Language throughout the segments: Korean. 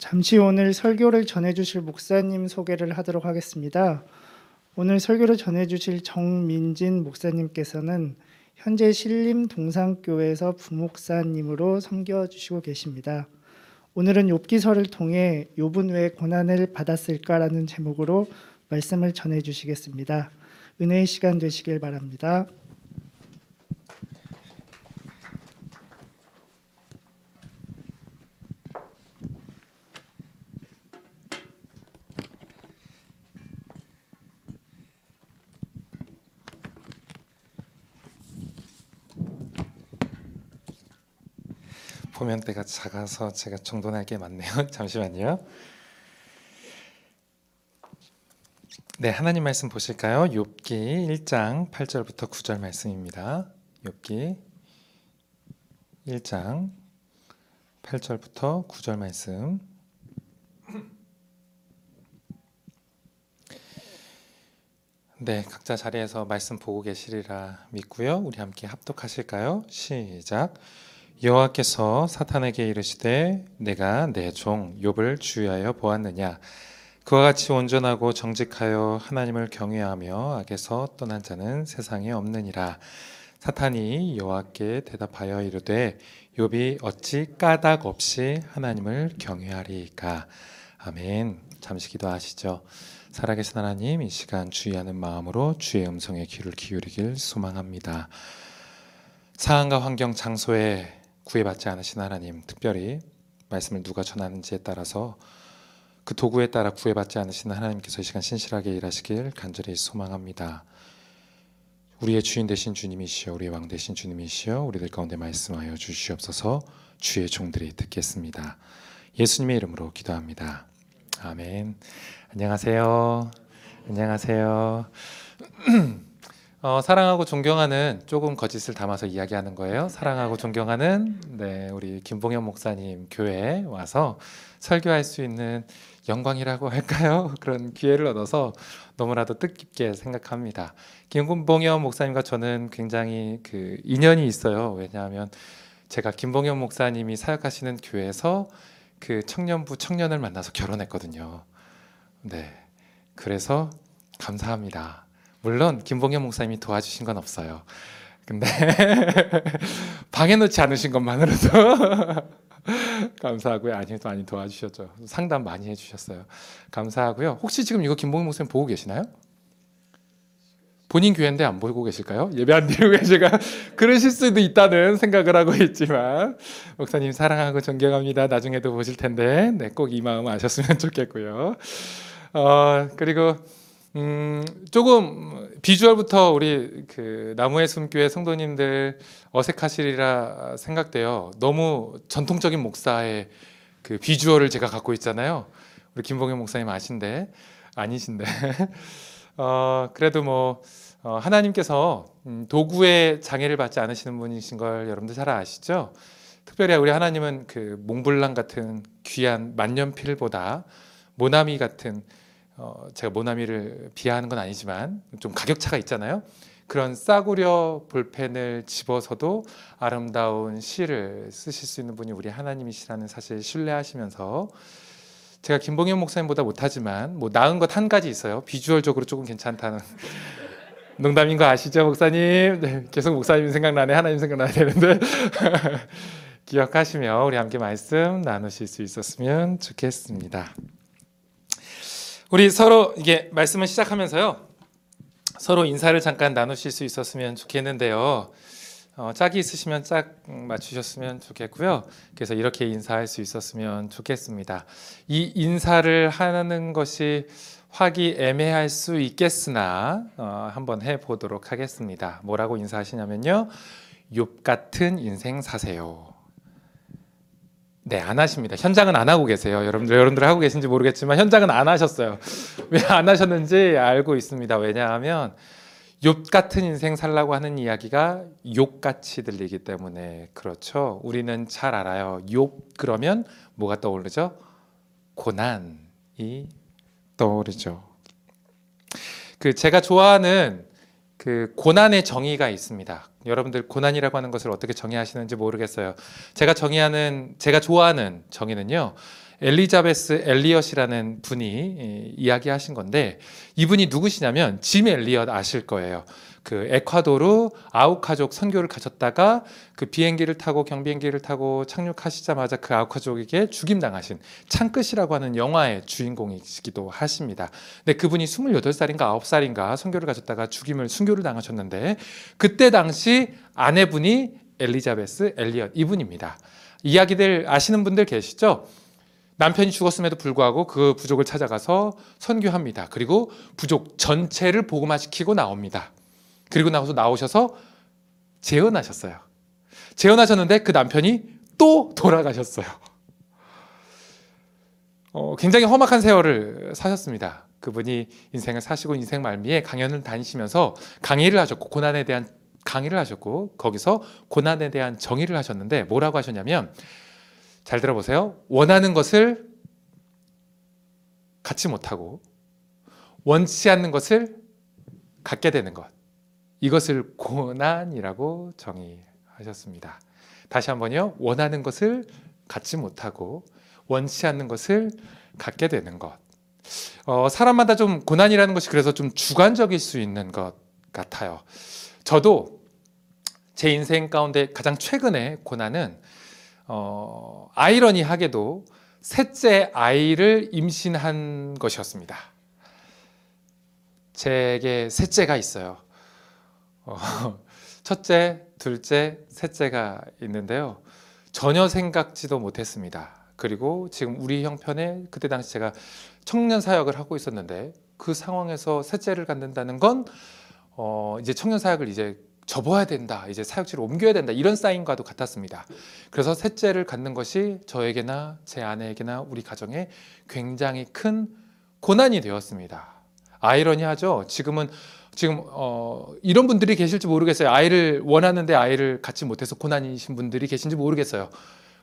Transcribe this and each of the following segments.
잠시 오늘 설교를 전해주실 목사님 소개를 하도록 하겠습니다. 오늘 설교를 전해주실 정민진 목사님께서는 현재 신림 동산교회에서 부목사님으로 섬겨주시고 계십니다. 오늘은 욥기서를 통해 욥은 왜 고난을 받았을까라는 제목으로 말씀을 전해주시겠습니다. 은혜의 시간 되시길 바랍니다. 보면대가 작아서 제가 정돈할 게 많네요. 잠시만요. 네, 하나님 말씀 보실까요? 욥기 1장 8절부터 9절 말씀입니다. 욥기 1장 8절부터 9절 말씀. 네, 각자 자리에서 말씀 보고 계시리라 믿고요. 우리 함께 합독하실까요? 시작. 여호와께서 사탄에게 이르시되 내가 내 종 욥을 주의하여 보았느냐? 그와 같이 온전하고 정직하여 하나님을 경외하며 악에서 떠난 자는 세상에 없느니라. 사탄이 여호와께 대답하여 이르되 욥이 어찌 까닭 없이 하나님을 경외하리까? 아멘. 잠시 기도하시죠. 살아계신 하나님 이 시간 주의하는 마음으로 주의 음성에 귀를 기울이길 소망합니다. 상황과 환경 장소에 구애받지 않으신 하나님, 특별히 말씀을 누가 전하는지에 따라서 그 도구에 따라 구애받지 않으신 하나님께서 이 시간 신실하게 일하시길 간절히 소망합니다. 우리의 주인 되신 주님이시여, 우리의 왕 되신 주님이시여, 우리들 가운데 말씀하여 주시옵소서. 주의 종들이 듣겠습니다. 예수님의 이름으로 기도합니다. 아멘. 안녕하세요. 안녕하세요. 어, 사랑하고 존경하는 조금 거짓을 담아서 이야기하는 거예요. 사랑하고 존경하는 네, 우리 김봉현 목사님 교회에 와서 설교할 수 있는 영광이라고 할까요? 그런 기회를 얻어서 너무나도 뜻깊게 생각합니다. 김봉현 목사님과 저는 굉장히 그 인연이 있어요. 왜냐하면 제가 김봉현 목사님이 사역하시는 교회에서 그 청년부 청년을 만나서 결혼했거든요. 네. 그래서 감사합니다. 물론 김봉현 목사님이 도와주신 건 없어요. 근데 방해 놓지 않으신 것만으로도 감사하고요. 아니 많이 도와주셨죠. 상담 많이 해주셨어요. 감사하고요. 혹시 지금 이거 김봉현 목사님 보고 계시나요? 본인 교회인데 안 보고 계실까요? 예배 안 드리고 계실까? 그러실 수도 있다는 생각을 하고 있지만 목사님 사랑하고 존경합니다. 나중에도 보실 텐데 네, 꼭 이 마음 아셨으면 좋겠고요. 어, 그리고 음, 조금 비주얼부터 우리 그 나무의 숨교회 성도님들 어색하시리라 생각돼요. 너무 전통적인 목사의 그 비주얼을 제가 갖고 있잖아요. 우리 김봉현 목사님 아신데 아니신데 어, 그래도 뭐 어, 하나님께서 음, 도구의 장애를 받지 않으시는 분이신 걸 여러분들 잘 아시죠? 특별히 우리 하나님은 그 몽블랑 같은 귀한 만년필보다 모나미 같은 어, 제가 모나미를 비하하는 건 아니지만 좀 가격 차가 있잖아요. 그런 싸구려 볼펜을 집어서도 아름다운 시를 쓰실 수 있는 분이 우리 하나님이시라는 사실 신뢰하시면서 제가 김봉현 목사님보다 못하지만 뭐 나은 것 한 가지 있어요. 비주얼적으로 조금 괜찮다는 농담인 거 아시죠, 목사님? 네, 계속 목사님 생각나네, 하나님 생각나야 되는데 기억하시며 우리 함께 말씀 나누실 수 있었으면 좋겠습니다. 우리 서로 이게 말씀을 시작하면서요. 서로 인사를 잠깐 나누실 수 있었으면 좋겠는데요. 어, 짝이 있으시면 짝 맞추셨으면 좋겠고요. 그래서 이렇게 인사할 수 있었으면 좋겠습니다. 이 인사를 하는 것이 화기 애매할 수 있겠으나 어, 한번 해 보도록 하겠습니다. 뭐라고 인사하시냐면요. 욥 같은 인생 사세요. 네, 안 하십니다. 현장은 안 하고 계세요. 여러분들 여러분들 하고 계신지 모르겠지만 현장은 안 하셨어요. 왜 안 하셨는지 알고 있습니다. 왜냐하면 욥 같은 인생 살라고 하는 이야기가 욕같이 들리기 때문에 그렇죠. 우리는 잘 알아요. 욥 그러면 뭐가 떠오르죠? 고난이 떠오르죠. 그 제가 좋아하는 그 고난의 정의가 있습니다. 여러분들 고난이라고 하는 것을 어떻게 정의하시는지 모르겠어요. 제가 정의하는 제가 좋아하는 정의는요. 엘리자베스 엘리엇이라는 분이 예, 이야기하신 건데 이분이 누구시냐면 짐 엘리엇 아실 거예요. 그 에콰도르 아우카족 선교를 가셨다가 그 비행기를 타고 경비행기를 타고 착륙하시자마자 그 아우카족에게 죽임당하신 창끝이라고 하는 영화의 주인공이시기도 하십니다. 근데 그분이 28살인가 9살인가 선교를 가셨다가 죽임을 순교를 당하셨는데 그때 당시 아내분이 엘리자베스 엘리엇 이분입니다. 이야기들 아시는 분들 계시죠? 남편이 죽었음에도 불구하고 그 부족을 찾아가서 선교합니다. 그리고 부족 전체를 복음화시키고 나옵니다. 그리고 나서 나오셔서 재혼하셨어요. 재혼하셨는데 그 남편이 또 돌아가셨어요. 어, 굉장히 험악한 세월을 사셨습니다. 그분이 인생을 사시고 인생 말미에 강연을 다니시면서 강의를 하셨고 고난에 대한 강의를 하셨고 거기서 고난에 대한 정의를 하셨는데 뭐라고 하셨냐면 잘 들어보세요. 원하는 것을 갖지 못하고 원치 않는 것을 갖게 되는 것. 이것을 고난이라고 정의하셨습니다. 다시 한번요. 원하는 것을 갖지 못하고 원치 않는 것을 갖게 되는 것. 어, 사람마다 좀 고난이라는 것이 그래서 좀 주관적일 수 있는 것 같아요. 저도 제 인생 가운데 가장 최근에 고난은 어, 아이러니하게도 셋째 아이를 임신한 것이었습니다. 제게 셋째가 있어요. 어, 첫째, 둘째, 셋째가 있는데요. 전혀 생각지도 못했습니다. 그리고 지금 우리 형편에 그때 당시 제가 청년 사역을 하고 있었는데 그 상황에서 셋째를 갖는다는 건 어, 이제 청년 사역을 이제 접어야 된다. 이제 사역지로 옮겨야 된다. 이런 사인과도 같았습니다. 그래서 셋째를 갖는 것이 저에게나 제 아내에게나 우리 가정에 굉장히 큰 고난이 되었습니다. 아이러니하죠. 지금은 지금 어, 이런 분들이 계실지 모르겠어요. 아이를 원하는데 아이를 갖지 못해서 고난이신 분들이 계신지 모르겠어요.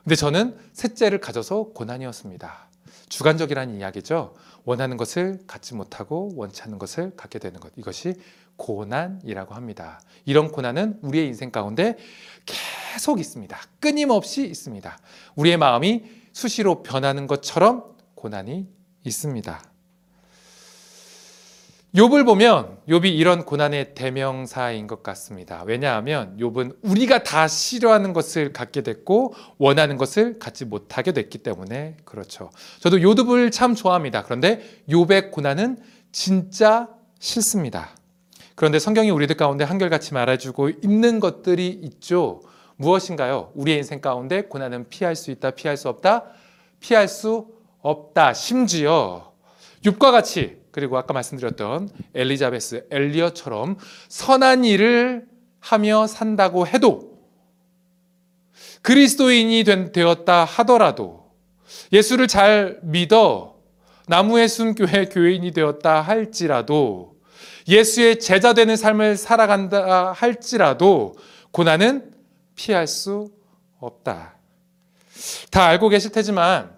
근데 저는 셋째를 가져서 고난이었습니다. 주관적이라는 이야기죠. 원하는 것을 갖지 못하고 원치 않는 것을 갖게 되는 것. 이것이 고난이라고 합니다. 이런 고난은 우리의 인생 가운데 계속 있습니다. 끊임없이 있습니다. 우리의 마음이 수시로 변하는 것처럼 고난이 있습니다. 욥을 보면 욥이 이런 고난의 대명사인 것 같습니다. 왜냐하면 욥은 우리가 다 싫어하는 것을 갖게 됐고 원하는 것을 갖지 못하게 됐기 때문에 그렇죠. 저도 욥을 참 좋아합니다. 그런데 욥의 고난은 진짜 싫습니다. 그런데 성경이 우리들 가운데 한결같이 말해주고 있는 것들이 있죠. 무엇인가요? 우리의 인생 가운데 고난은 피할 수 있다, 피할 수 없다, 피할 수 없다. 심지어 욥과 같이 그리고 아까 말씀드렸던 엘리자베스 엘리어처럼 선한 일을 하며 산다고 해도 그리스도인이 된, 되었다 하더라도 예수를 잘 믿어 나무의 숨교회 교인이 되었다 할지라도 예수의 제자 되는 삶을 살아간다 할지라도 고난은 피할 수 없다. 다 알고 계실 테지만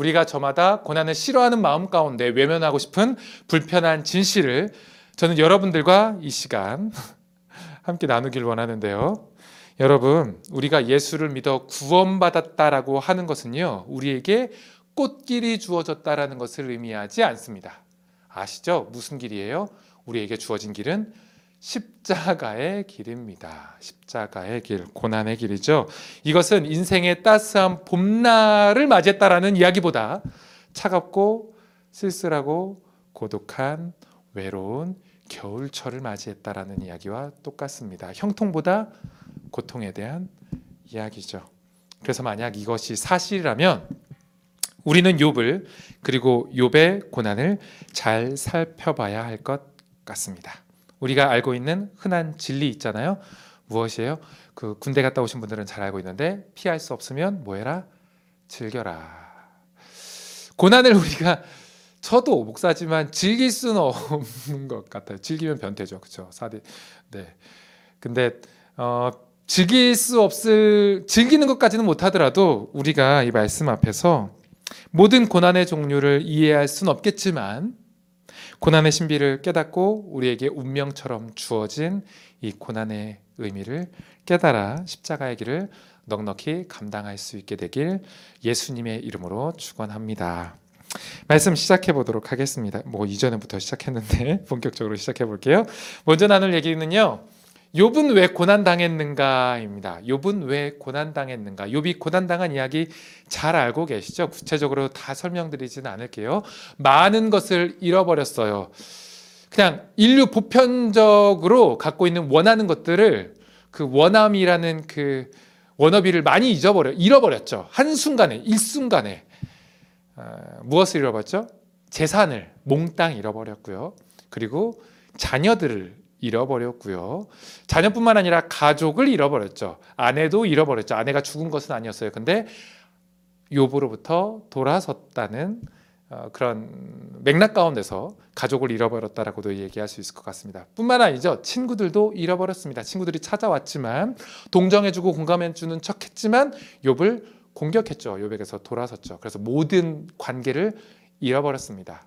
우리가 저마다 고난을 싫어하는 마음 가운데 외면하고 싶은 불편한 진실을 저는 여러분들과 이 시간 함께 나누길 원하는데요. 여러분, 우리가 예수를 믿어 구원받았다라고 하는 것은요, 우리에게 꽃길이 주어졌다라는 것을 의미하지 않습니다. 아시죠? 무슨 길이에요? 우리에게 주어진 길은 십자가의 길입니다. 십자가의 길, 고난의 길이죠. 이것은 인생의 따스한 봄날을 맞이했다라는 이야기보다 차갑고 쓸쓸하고 고독한 외로운 겨울철을 맞이했다라는 이야기와 똑같습니다. 형통보다 고통에 대한 이야기죠. 그래서 만약 이것이 사실이라면 우리는 욥을 그리고 욥의 고난을 잘 살펴봐야 할 것 같습니다. 우리가 알고 있는 흔한 진리 있잖아요. 무엇이에요? 그 군대 갔다 오신 분들은 잘 알고 있는데 피할 수 없으면 뭐해라? 즐겨라. 고난을 우리가 저도 목사지만 즐길 수는 없는 것 같아요. 즐기면 변태죠, 그렇죠? 사대. 네. 근데 어, 즐길 수 없을 즐기는 것까지는 못하더라도 우리가 이 말씀 앞에서 모든 고난의 종류를 이해할 수는 없겠지만 고난의 신비를 깨닫고 우리에게 운명처럼 주어진 이 고난의 의미를 깨달아 십자가의 길을 넉넉히 감당할 수 있게 되길 예수님의 이름으로 축원합니다. 말씀 시작해 보도록 하겠습니다. 뭐 이전부터 시작했는데 본격적으로 시작해 볼게요. 먼저 나눌 얘기는요. 욥은 왜 고난 당했는가입니다. 욥은 왜 고난 당했는가? 욥이 고난 당한 이야기 잘 알고 계시죠? 구체적으로 다 설명드리지는 않을게요. 많은 것을 잃어버렸어요. 그냥 인류 보편적으로 갖고 있는 원하는 것들을 그 원함이라는 그 워너비를 많이 잊어버려 잃어버렸죠. 한 순간에 일순간에 어, 무엇을 잃어버렸죠? 재산을 몽땅 잃어버렸고요. 그리고 자녀들을 잃어버렸고요. 자녀뿐만 아니라 가족을 잃어버렸죠. 아내도 잃어버렸죠. 아내가 죽은 것은 아니었어요. 근데 욥으로부터 돌아섰다는 어, 그런 맥락 가운데서 가족을 잃어버렸다라고도 얘기할 수 있을 것 같습니다. 뿐만 아니죠. 친구들도 잃어버렸습니다. 친구들이 찾아왔지만 동정해주고 공감해주는 척했지만 욥을 공격했죠. 욥에게서 돌아섰죠. 그래서 모든 관계를 잃어버렸습니다.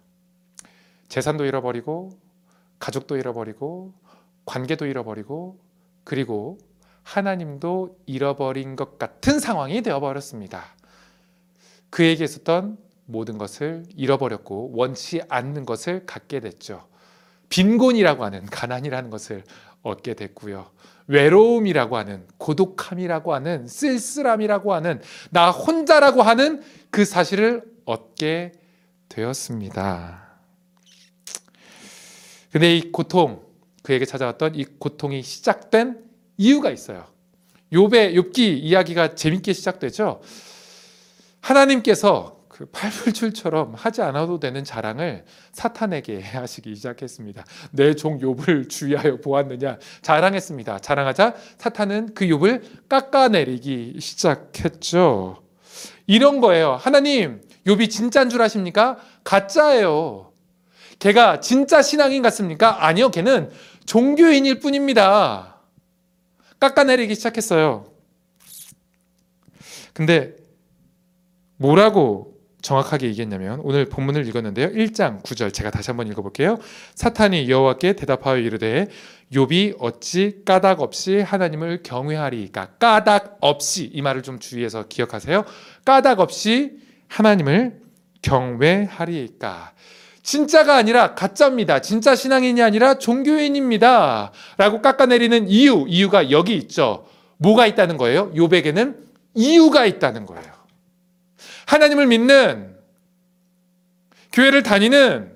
재산도 잃어버리고 가족도 잃어버리고 관계도 잃어버리고 그리고 하나님도 잃어버린 것 같은 상황이 되어버렸습니다. 그에게 있었던 모든 것을 잃어버렸고 원치 않는 것을 갖게 됐죠. 빈곤이라고 하는 가난이라는 것을 얻게 됐고요. 외로움이라고 하는 고독함이라고 하는 쓸쓸함이라고 하는 나 혼자라고 하는 그 사실을 얻게 되었습니다. 근데 이 고통 그에게 찾아왔던 이 고통이 시작된 이유가 있어요. 욥의 욥기 이야기가 재밌게 시작되죠. 하나님께서 그 팔불출처럼 하지 않아도 되는 자랑을 사탄에게 하시기 시작했습니다. 내 종 욥을 주의하여 보았느냐 자랑했습니다. 자랑하자 사탄은 그 욥을 깎아내리기 시작했죠. 이런 거예요. 하나님, 욥이 진짜인 줄 아십니까? 가짜예요. 걔가 진짜 신앙인 같습니까? 아니요, 걔는 종교인일 뿐입니다. 깎아내리기 시작했어요. 근데 뭐라고 정확하게 얘기했냐면 오늘 본문을 읽었는데요. 1장 9절 제가 다시 한번 읽어볼게요. 사탄이 여호와께 대답하여 이르되 욥이 어찌 까닭 없이 하나님을 경외하리까 까닭 없이 이 말을 좀 주의해서 기억하세요. 까닭 없이 하나님을 경외하리까 진짜가 아니라 가짜입니다. 진짜 신앙인이 아니라 종교인입니다. 라고 깎아내리는 이유, 이유가 여기 있죠. 뭐가 있다는 거예요? 욥에게는 이유가 있다는 거예요. 하나님을 믿는 교회를 다니는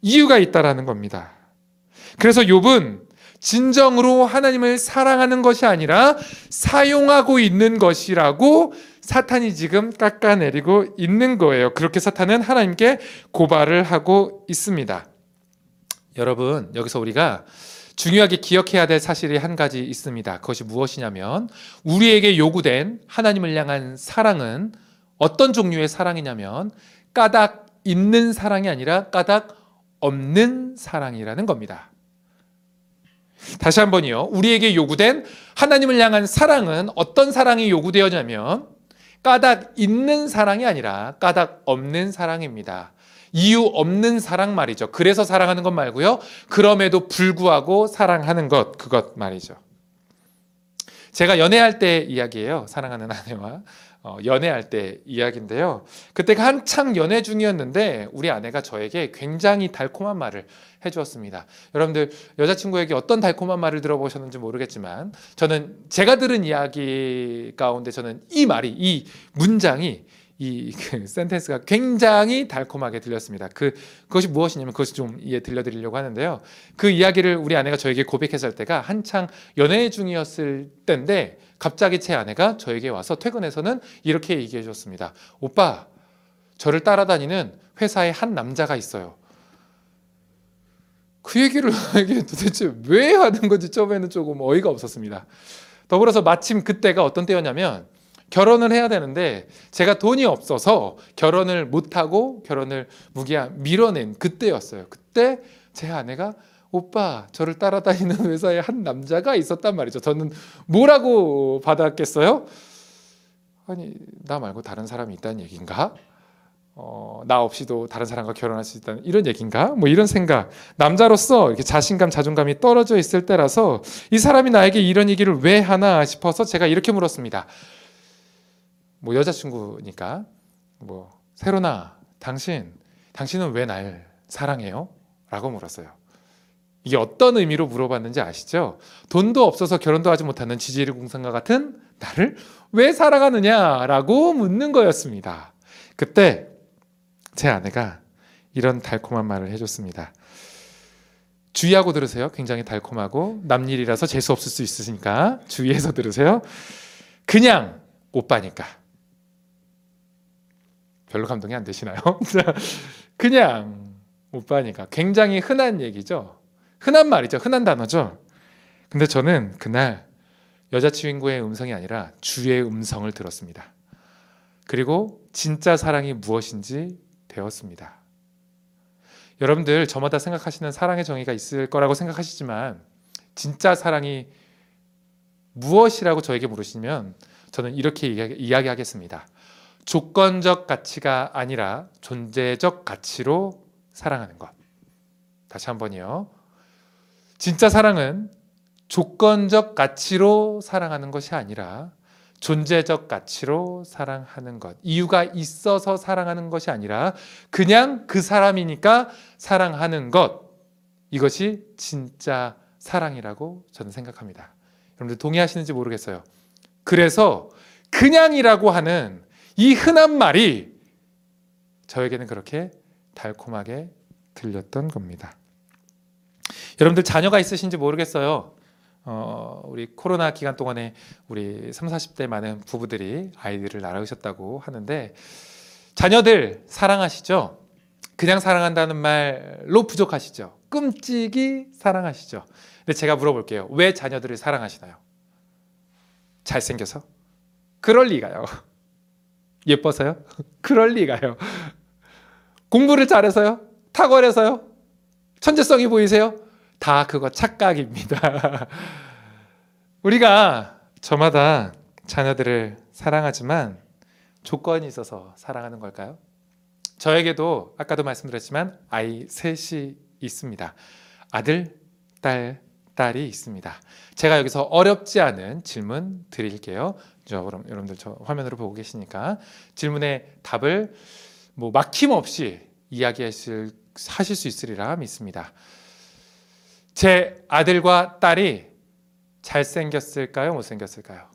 이유가 있다라는 겁니다. 그래서 욥은 진정으로 하나님을 사랑하는 것이 아니라 사용하고 있는 것이라고 사탄이 지금 깎아내리고 있는 거예요. 그렇게 사탄은 하나님께 고발을 하고 있습니다. 여러분, 여기서 우리가 중요하게 기억해야 될 사실이 한 가지 있습니다. 그것이 무엇이냐면 우리에게 요구된 하나님을 향한 사랑은 어떤 종류의 사랑이냐면 까닭 있는 사랑이 아니라 까닭 없는 사랑이라는 겁니다. 다시 한번요. 우리에게 요구된 하나님을 향한 사랑은 어떤 사랑이 요구되었냐면 까닭 있는 사랑이 아니라 까닭 없는 사랑입니다. 이유 없는 사랑 말이죠. 그래서 사랑하는 것 말고요. 그럼에도 불구하고 사랑하는 것, 그것 말이죠. 제가 연애할 때 이야기예요. 사랑하는 아내와 어, 연애할 때 이야기인데요. 그때가 한창 연애 중이었는데 우리 아내가 저에게 굉장히 달콤한 말을 해주었습니다. 여러분들 여자친구에게 어떤 달콤한 말을 들어보셨는지 모르겠지만 저는 제가 들은 이야기 가운데 저는 이 말이 이 문장이 이 그 센텐스가 굉장히 달콤하게 들렸습니다. 그 그것이 무엇이냐면 그것이 좀 이해 들려드리려고 하는데요. 그 이야기를 우리 아내가 저에게 고백했을 때가 한창 연애 중이었을 때인데 갑자기 제 아내가 저에게 와서 퇴근해서는 이렇게 얘기해 줬습니다. 오빠, 저를 따라다니는 회사에 한 남자가 있어요. 그 얘기를 이게 도대체 왜 하는 건지 처음에는 조금 어이가 없었습니다. 더불어서 마침 그때가 어떤 때였냐면 결혼을 해야 되는데 제가 돈이 없어서 결혼을 못하고 결혼을 무기한 밀어낸 그때였어요. 그때 제 아내가 오빠 저를 따라다니는 회사에 한 남자가 있었단 말이죠. 저는 뭐라고 받았겠어요? 아니 나 말고 다른 사람이 있다는 얘기인가? 어, 나 없이도 다른 사람과 결혼할 수 있다는 이런 얘기인가? 뭐 이런 생각. 남자로서 이렇게 자신감, 자존감이 떨어져 있을 때라서 이 사람이 나에게 이런 얘기를 왜 하나 싶어서 제가 이렇게 물었습니다. 뭐 여자친구니까 뭐 세로나 당신 당신은 왜 날 사랑해요? 라고 물었어요. 이게 어떤 의미로 물어봤는지 아시죠? 돈도 없어서 결혼도 하지 못하는 지지리 공상과 같은 나를 왜 사랑하느냐라고 묻는 거였습니다. 그때 제 아내가 이런 달콤한 말을 해줬습니다. 주의하고 들으세요. 굉장히 달콤하고 남일이라서 재수 없을 수 있으니까 주의해서 들으세요. 그냥 오빠니까. 별로 감동이 안 되시나요? 자, 그냥 오빠니까. 굉장히 흔한 얘기죠. 흔한 말이죠. 흔한 단어죠. 근데 저는 그날 여자 친구의 음성이 아니라 주의 음성을 들었습니다. 그리고 진짜 사랑이 무엇인지 배웠습니다. 여러분들 저마다 생각하시는 사랑의 정의가 있을 거라고 생각하시지만 진짜 사랑이 무엇이라고 저에게 물으시면 저는 이렇게 이야기- 이야기하겠습니다. 조건적 가치가 아니라 존재적 가치로 사랑하는 것. 다시 한 번이요. 진짜 사랑은 조건적 가치로 사랑하는 것이 아니라 존재적 가치로 사랑하는 것. 이유가 있어서 사랑하는 것이 아니라 그냥 그 사람이니까 사랑하는 것. 이것이 진짜 사랑이라고 저는 생각합니다. 여러분들 동의하시는지 모르겠어요. 그래서 그냥이라고 하는 이 흔한 말이 저에게는 그렇게 달콤하게 들렸던 겁니다. 여러분들 자녀가 있으신지 모르겠어요. 어, 우리 코로나 기간 동안에 우리 3, 40대 많은 부부들이 아이들을 낳으셨다고 하는데 자녀들 사랑하시죠? 그냥 사랑한다는 말로 부족하시죠? 끔찍이 사랑하시죠? 근데 제가 물어볼게요. 왜 자녀들을 사랑하시나요? 잘생겨서? 그럴 리가요. 예뻐서요? 그럴 리가요. 공부를 잘해서요? 탁월해서요? 천재성이 보이세요? 다 그거 착각입니다. 우리가 저마다 자녀들을 사랑하지만 조건이 있어서 사랑하는 걸까요? 저에게도 아까도 말씀드렸지만 아이 셋이 있습니다. 아들, 딸, 딸이 있습니다. 제가 여기서 어렵지 않은 질문 드릴게요. 저 그럼 여러분들 저 화면으로 보고 계시니까 질문의 답을 뭐 막힘 없이 이야기하실 하실 수 있으리라 믿습니다. 제 아들과 딸이 잘생겼을까요? 못생겼을까요?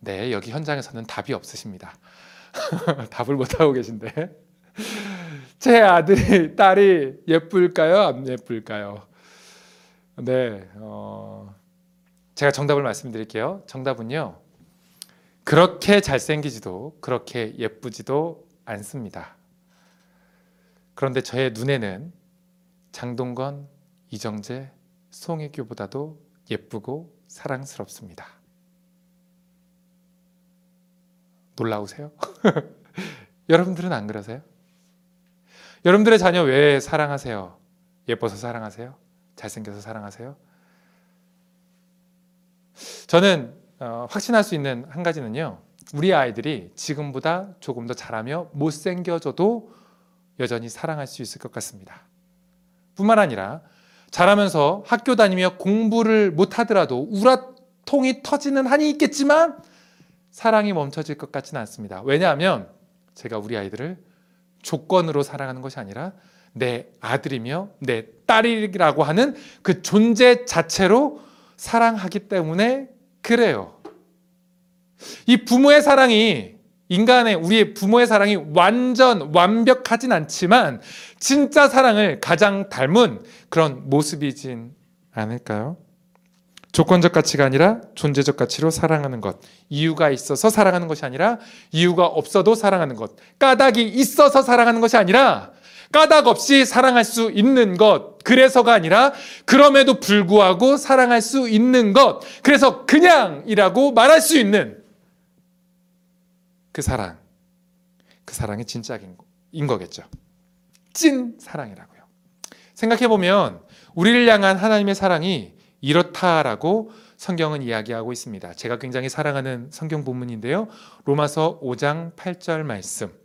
네, 여기 현장에서는 답이 없으십니다. 답을 못하고 계신데. 제 아들이, 딸이 예쁠까요? 안 예쁠까요? 네, 어, 제가 정답을 말씀드릴게요. 정답은요. 그렇게 잘생기지도, 그렇게 예쁘지도 않습니다. 그런데 저의 눈에는 장동건, 이정재, 송혜교보다도 예쁘고 사랑스럽습니다. 놀라우세요? 여러분들은 안 그러세요? 여러분들의 자녀 왜 사랑하세요? 예뻐서 사랑하세요? 잘생겨서 사랑하세요? 저는 어, 확신할 수 있는 한 가지는요. 우리 아이들이 지금보다 조금 더 잘하며 못생겨져도 여전히 사랑할 수 있을 것 같습니다. 뿐만 아니라 자라면서 학교 다니며 공부를 못하더라도 우라통이 터지는 한이 있겠지만 사랑이 멈춰질 것 같지는 않습니다. 왜냐하면 제가 우리 아이들을 조건으로 사랑하는 것이 아니라 내 아들이며 내 딸이라고 하는 그 존재 자체로 사랑하기 때문에 그래요. 이 부모의 사랑이 인간의 우리의 부모의 사랑이 완전 완벽하진 않지만 진짜 사랑을 가장 닮은 그런 모습이진 않을까요? 조건적 가치가 아니라 존재적 가치로 사랑하는 것. 이유가 있어서 사랑하는 것이 아니라 이유가 없어도 사랑하는 것. 까닭이 있어서 사랑하는 것이 아니라 까닭 없이 사랑할 수 있는 것. 그래서가 아니라 그럼에도 불구하고 사랑할 수 있는 것. 그래서 그냥이라고 말할 수 있는 그 사랑. 그 사랑이 진짜인 거겠죠. 찐 사랑이라고요. 생각해 보면 우리를 향한 하나님의 사랑이 이렇다라고 성경은 이야기하고 있습니다. 제가 굉장히 사랑하는 성경 본문인데요. 로마서 5장 8절 말씀.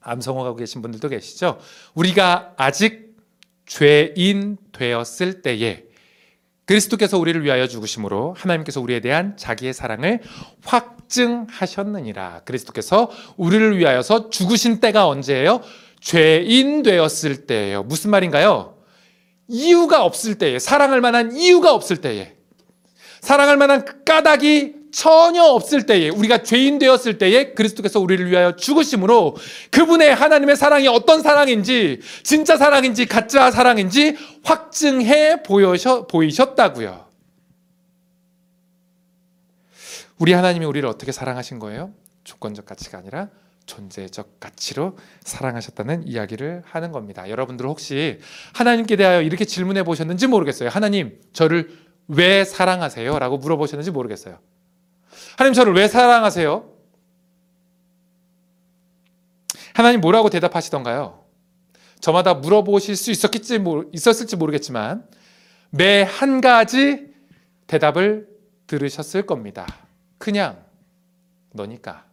암송하고 계신 분들도 계시죠. 우리가 아직 죄인 되었을 때에 그리스도께서 우리를 위하여 죽으심으로 하나님께서 우리에 대한 자기의 사랑을 확증하셨느니라. 그리스도께서 우리를 위하여서 죽으신 때가 언제예요? 죄인 되었을 때예요. 무슨 말인가요? 이유가 없을 때에 사랑할 만한 이유가 없을 때에 사랑할 만한 그 까닭이 전혀 없을 때에 우리가 죄인 되었을 때에 그리스도께서 우리를 위하여 죽으심으로 그분의 하나님의 사랑이 어떤 사랑인지 진짜 사랑인지 가짜 사랑인지 확증해 보이셨다고요. 우리 하나님이 우리를 어떻게 사랑하신 거예요? 조건적 가치가 아니라 존재적 가치로 사랑하셨다는 이야기를 하는 겁니다. 여러분들 혹시 하나님께 대하여 이렇게 질문해 보셨는지 모르겠어요. 하나님, 저를 왜 사랑하세요? 라고 물어보셨는지 모르겠어요. 하나님, 저를 왜 사랑하세요? 하나님 뭐라고 대답하시던가요? 저마다 물어보실 수 있었겠지, 있었을지 모르겠지만 매 한 가지 대답을 들으셨을 겁니다. 그냥 너니까.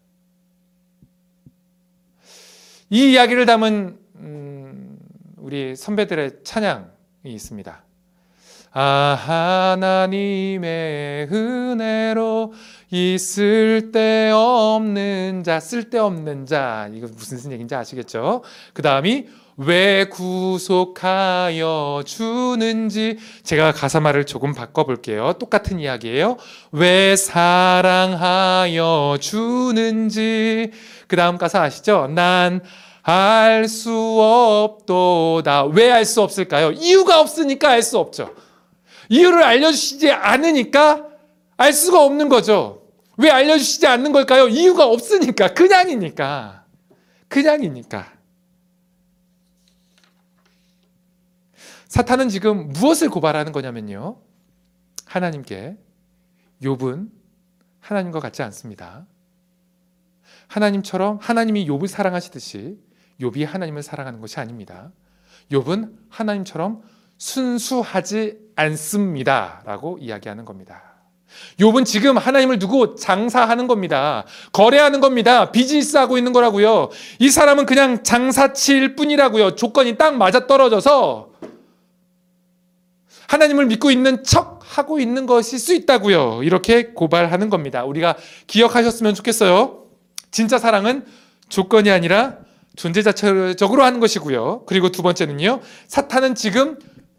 이 이야기를 담은 음, 우리 선배들의 찬양이 있습니다. 아 하나님의 은혜로 있을 데 없는 자, 쓸데 없는 자 이거 무슨 얘기인지 아시겠죠? 그 다음이 왜 구속하여 주는지 제가 가사 말을 조금 바꿔볼게요. 똑같은 이야기예요. 왜 사랑하여 주는지 그 다음 가사 아시죠? 난 알 수 없도다. 왜 알 수 없을까요? 이유가 없으니까 알 수 없죠. 이유를 알려주시지 않으니까 알 수가 없는 거죠. 왜 알려주시지 않는 걸까요? 이유가 없으니까. 그냥이니까. 그냥이니까. 사탄은 지금 무엇을 고발하는 거냐면요. 하나님께 욥은 하나님과 같지 않습니다. 하나님처럼 하나님이 욥을 사랑하시듯이 욥이 하나님을 사랑하는 것이 아닙니다. 욥은 하나님처럼 순수하지 않습니다라고 이야기하는 겁니다. 욥은 지금 하나님을 두고 장사하는 겁니다. 거래하는 겁니다. 비즈니스 하고 있는 거라고요. 이 사람은 그냥 장사치일 뿐이라고요. 조건이 딱 맞아 떨어져서 하나님을 믿고 있는 척 하고 있는 것일 수 있다고요. 이렇게 고발하는 겁니다. 우리가 기억하셨으면 좋겠어요. 진짜 사랑은 조건이 아니라 존재 자체적으로 하는 것이고요. 그리고 두 번째는요. 사탄은 지금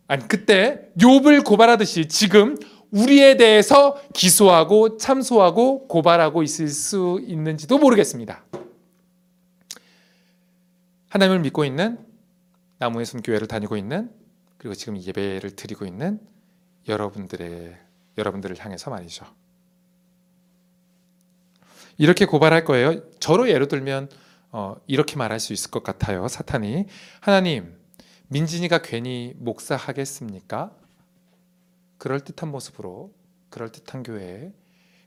아니 그때 욥을 고발하듯이 지금 우리에 대해서 기소하고 참소하고 고발하고 있을 수 있는지도 모르겠습니다. 하나님을 믿고 있는 나무의 숨 교회를 다니고 있는 그리고 지금 예배를 드리고 있는 여러분들의 여러분들을 향해서 말이죠. 이렇게 고발할 거예요. 저로 예를 들면 어, 이렇게 말할 수 있을 것 같아요. 사탄이 하나님 민진이가 괜히 목사하겠습니까? 그럴 듯한 모습으로 그럴 듯한 교회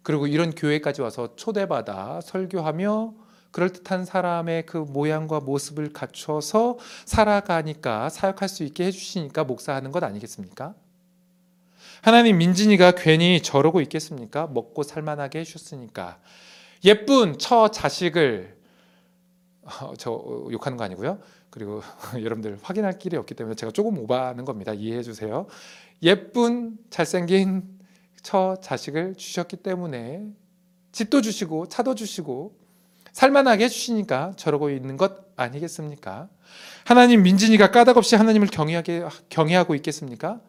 그리고 이런 교회까지 와서 초대받아 설교하며 그럴 듯한 사람의 그 모양과 모습을 갖춰서 살아가니까 사역할 수 있게 해주시니까 목사하는 것 아니겠습니까? 하나님 민진이가 괜히 저러고 있겠습니까? 먹고 살만하게 해주셨으니까 예쁜 처 자식을 어, 저 욕하는 거 아니고요. 그리고 여러분들 확인할 길이 없기 때문에 제가 조금 오바하는 겁니다. 이해해 주세요. 예쁜 잘생긴 처 자식을 주셨기 때문에 집도 주시고 차도 주시고 살만하게 해주시니까 저러고 있는 것 아니겠습니까? 하나님 민진이가 까닭없이 하나님을 경외하게 경외하고 있겠습니까?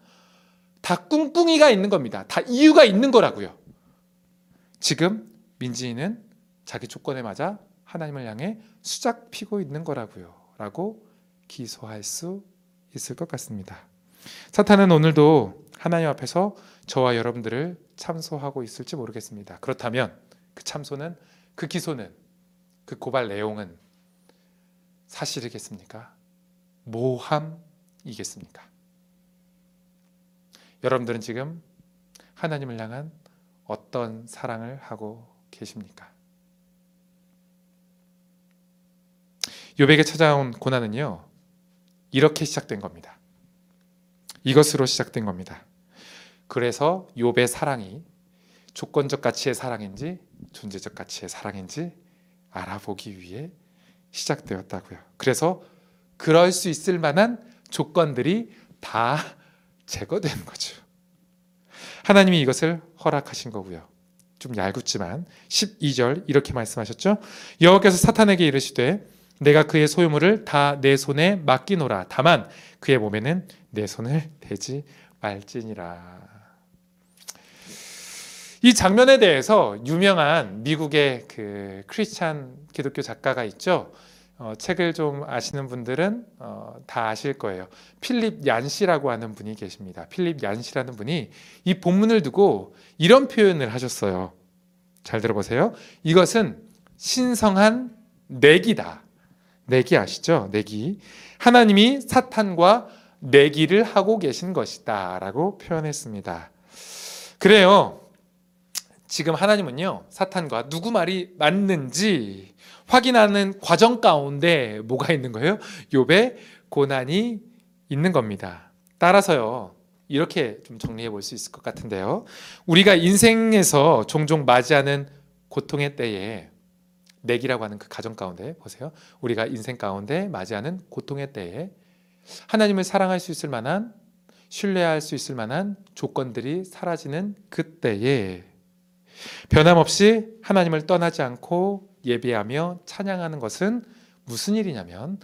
다 꿍꿍이가 있는 겁니다. 다 이유가 있는 거라고요. 지금 민진이는 자기 조건에 맞아 하나님을 향해 수작 피고 있는 거라고요. 라고 기소할 수 있을 것 같습니다. 사탄은 오늘도 하나님 앞에서 저와 여러분들을 참소하고 있을지 모르겠습니다. 그렇다면 그 참소는 그 기소는 그 고발 내용은 사실이겠습니까? 모함이겠습니까? 여러분들은 지금 하나님을 향한 어떤 사랑을 하고 계십니까? 요백에 찾아온 고난은요. 이렇게 시작된 겁니다. 이것으로 시작된 겁니다. 그래서 욥의 사랑이 조건적 가치의 사랑인지 존재적 가치의 사랑인지 알아보기 위해 시작되었다고요. 그래서 그럴 수 있을 만한 조건들이 다 제거되는 거죠. 하나님이 이것을 허락하신 거고요. 좀 얄궂지만 12절 이렇게 말씀하셨죠. 여호와께서 사탄에게 이르시되 내가 그의 소유물을 다 내 손에 맡기노라. 다만 그의 몸에는 내 손을 대지 말지니라. 이 장면에 대해서 유명한 미국의 그 크리스찬 기독교 작가가 있죠. 어, 책을 좀 아시는 분들은 어, 다 아실 거예요. 필립 얀시라고 하는 분이 계십니다. 필립 얀시라는 분이 이 본문을 두고 이런 표현을 하셨어요. 잘 들어보세요. 이것은 신성한 내기다. 내기 아시죠? 내기. 하나님이 사탄과 내기를 하고 계신 것이다 라고 표현했습니다. 그래요. 지금 하나님은요, 사탄과 누구 말이 맞는지 확인하는 과정 가운데 뭐가 있는 거예요? 욥의 고난이 있는 겁니다. 따라서요, 이렇게 좀 정리해 볼 수 있을 것 같은데요. 우리가 인생에서 종종 맞이하는 고통의 때에 내기라고 하는 그 가정 가운데 보세요. 우리가 인생 가운데 맞이하는 고통의 때에 하나님을 사랑할 수 있을 만한 신뢰할 수 있을 만한 조건들이 사라지는 그때에 변함없이 하나님을 떠나지 않고 예배하며 찬양하는 것은 무슨 일이냐면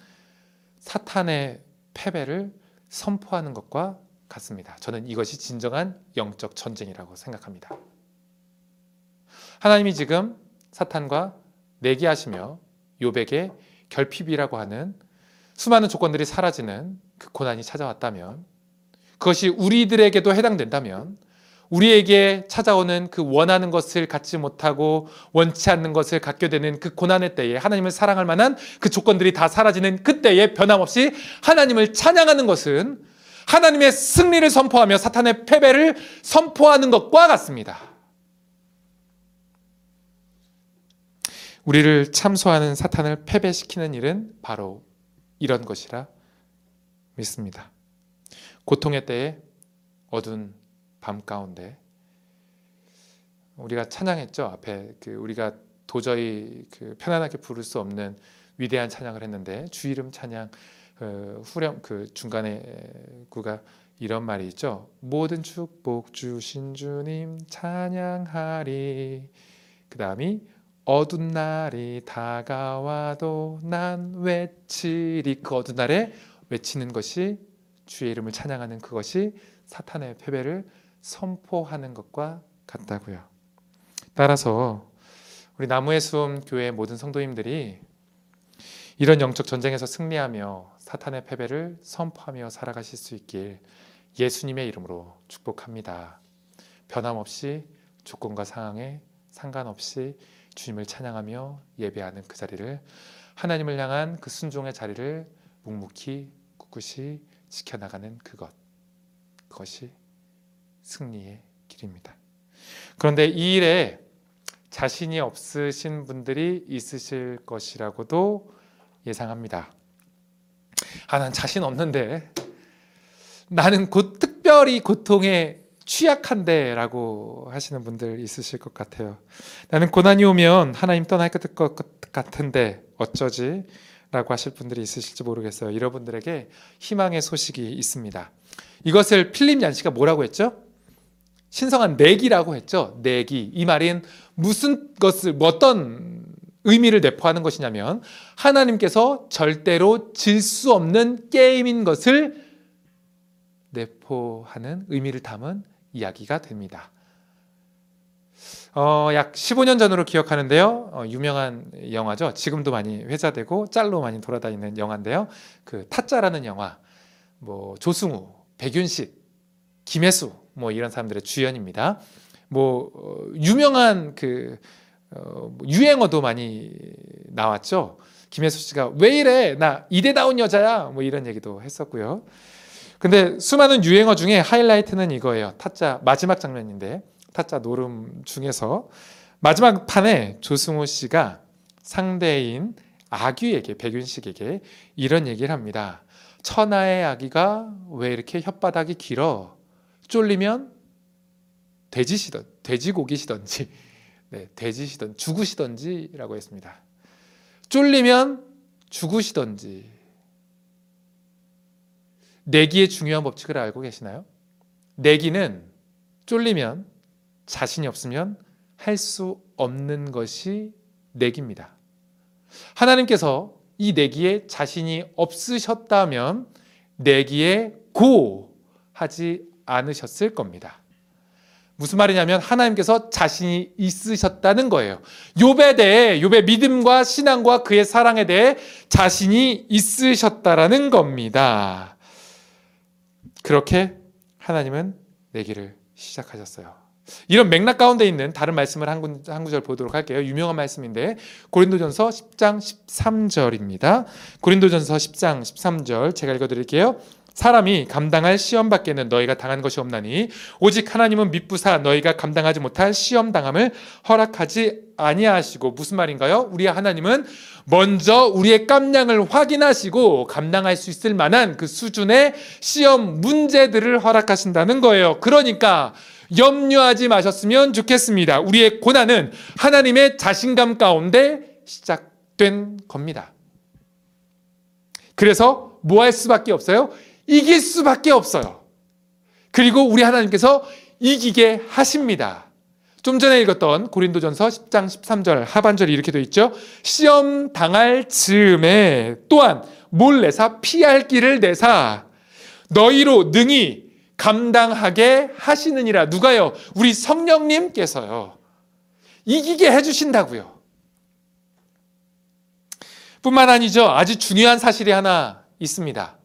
사탄의 패배를 선포하는 것과 같습니다. 저는 이것이 진정한 영적 전쟁이라고 생각합니다. 하나님이 지금 사탄과 내기하시며 요백의 결핍이라고 하는 수많은 조건들이 사라지는 그 고난이 찾아왔다면 그것이 우리들에게도 해당된다면 우리에게 찾아오는 그 원하는 것을 갖지 못하고 원치 않는 것을 갖게 되는 그 고난의 때에 하나님을 사랑할 만한 그 조건들이 다 사라지는 그때에 변함없이 하나님을 찬양하는 것은 하나님의 승리를 선포하며 사탄의 패배를 선포하는 것과 같습니다. 우리를 참소하는 사탄을 패배시키는 일은 바로 이런 것이라 믿습니다. 고통의 때에 어두운 밤 가운데 우리가 찬양했죠. 앞에 그 우리가 도저히 그 편안하게 부를 수 없는 위대한 찬양을 했는데 주 이름 찬양 그 후렴 그 중간에 구가 이런 말이 있죠. 모든 축복 주신 주님 찬양하리. 그 다음이 어두운 날이 다가와도 난 외치리. 그 어두운 날에 외치는 것이 주의 이름을 찬양하는 그것이 사탄의 패배를 선포하는 것과 같다고요. 따라서 우리 나무의 숨 교회 모든 성도님들이 이런 영적 전쟁에서 승리하며 사탄의 패배를 선포하며 살아가실 수 있길 예수님의 이름으로 축복합니다. 변함없이 조건과 상황에 상관없이 주님을 찬양하며 예배하는 그 자리를 하나님을 향한 그 순종의 자리를 묵묵히 꿋꿋이 지켜나가는 그것 그것이 승리의 길입니다. 그런데 이 일에 자신이 없으신 분들이 있으실 것이라고도 예상합니다. 아, 난 자신 없는데 나는 곧 특별히 고통에 취약한데라고 하시는 분들 있으실 것 같아요. 나는 고난이 오면 하나님 떠날 것 같은데 어쩌지? 라고 하실 분들이 있으실지 모르겠어요. 이런 분들에게 희망의 소식이 있습니다. 이것을 필립 얀시가 뭐라고 했죠? 신성한 내기라고 했죠. 내기. 이 말인 무슨 것을 뭐 어떤 의미를 내포하는 것이냐면 하나님께서 절대로 질 수 없는 게임인 것을 내포하는 의미를 담은 이야기가 됩니다. 어, 약 15년 전으로 기억하는데요. 어, 유명한 영화죠. 지금도 많이 회자되고 짤로 많이 돌아다니는 영화인데요. 그 타짜라는 영화. 뭐 조승우, 백윤식, 김혜수 뭐 이런 사람들의 주연입니다. 뭐 어, 유명한 그 어, 뭐 유행어도 많이 나왔죠. 김혜수 씨가 왜 이래 나 이대다운 여자야 뭐 이런 얘기도 했었고요. 근데 수많은 유행어 중에 하이라이트는 이거예요. 타짜 마지막 장면인데 타짜 노름 중에서 마지막 판에 조승우 씨가 상대인 아귀에게 백윤식에게 이런 얘기를 합니다. 천하의 아기가 왜 이렇게 혓바닥이 길어? 쫄리면 돼지시던 돼지고기시던지 네, 돼지시던 죽으시던지라고 했습니다. 쫄리면 죽으시던지 내기의 중요한 법칙을 알고 계시나요? 내기는 쫄리면 자신이 없으면 할 수 없는 것이 내기입니다. 하나님께서 이 내기에 자신이 없으셨다면 내기에 고 하지 않으셨을 겁니다. 무슨 말이냐면 하나님께서 자신이 있으셨다는 거예요. 욥에 대해 욥의 믿음과 신앙과 그의 사랑에 대해 자신이 있으셨다라는 겁니다. 그렇게 하나님은 내기를 시작하셨어요. 이런 맥락 가운데 있는 다른 말씀을 한, 군, 한 구절 보도록 할게요. 유명한 말씀인데 고린도전서 10장 13절입니다. 고린도전서 10장 13절 제가 읽어드릴게요. 사람이 감당할 시험 밖에는 너희가 당한 것이 없나니 오직 하나님은 미쁘사 너희가 감당하지 못할 시험 당함을 허락하지 아니하시고 무슨 말인가요? 우리 하나님은 먼저 우리의 깜냥을 확인하시고 감당할 수 있을 만한 그 수준의 시험 문제들을 허락하신다는 거예요. 그러니까 염려하지 마셨으면 좋겠습니다. 우리의 고난은 하나님의 자신감 가운데 시작된 겁니다. 그래서 뭐 할 수밖에 없어요? 이길 수밖에 없어요. 그리고 우리 하나님께서 이기게 하십니다. 좀 전에 읽었던 고린도전서 10장 13절 하반절이 이렇게 되어 있죠. 시험 당할 즈음에 또한 몰래사 피할 길을 내사 너희로 능히 감당하게 하시느니라. 누가요? 우리 성령님께서요. 이기게 해 주신다고요. 뿐만 아니죠. 아주 중요한 사실이 하나 있습니다.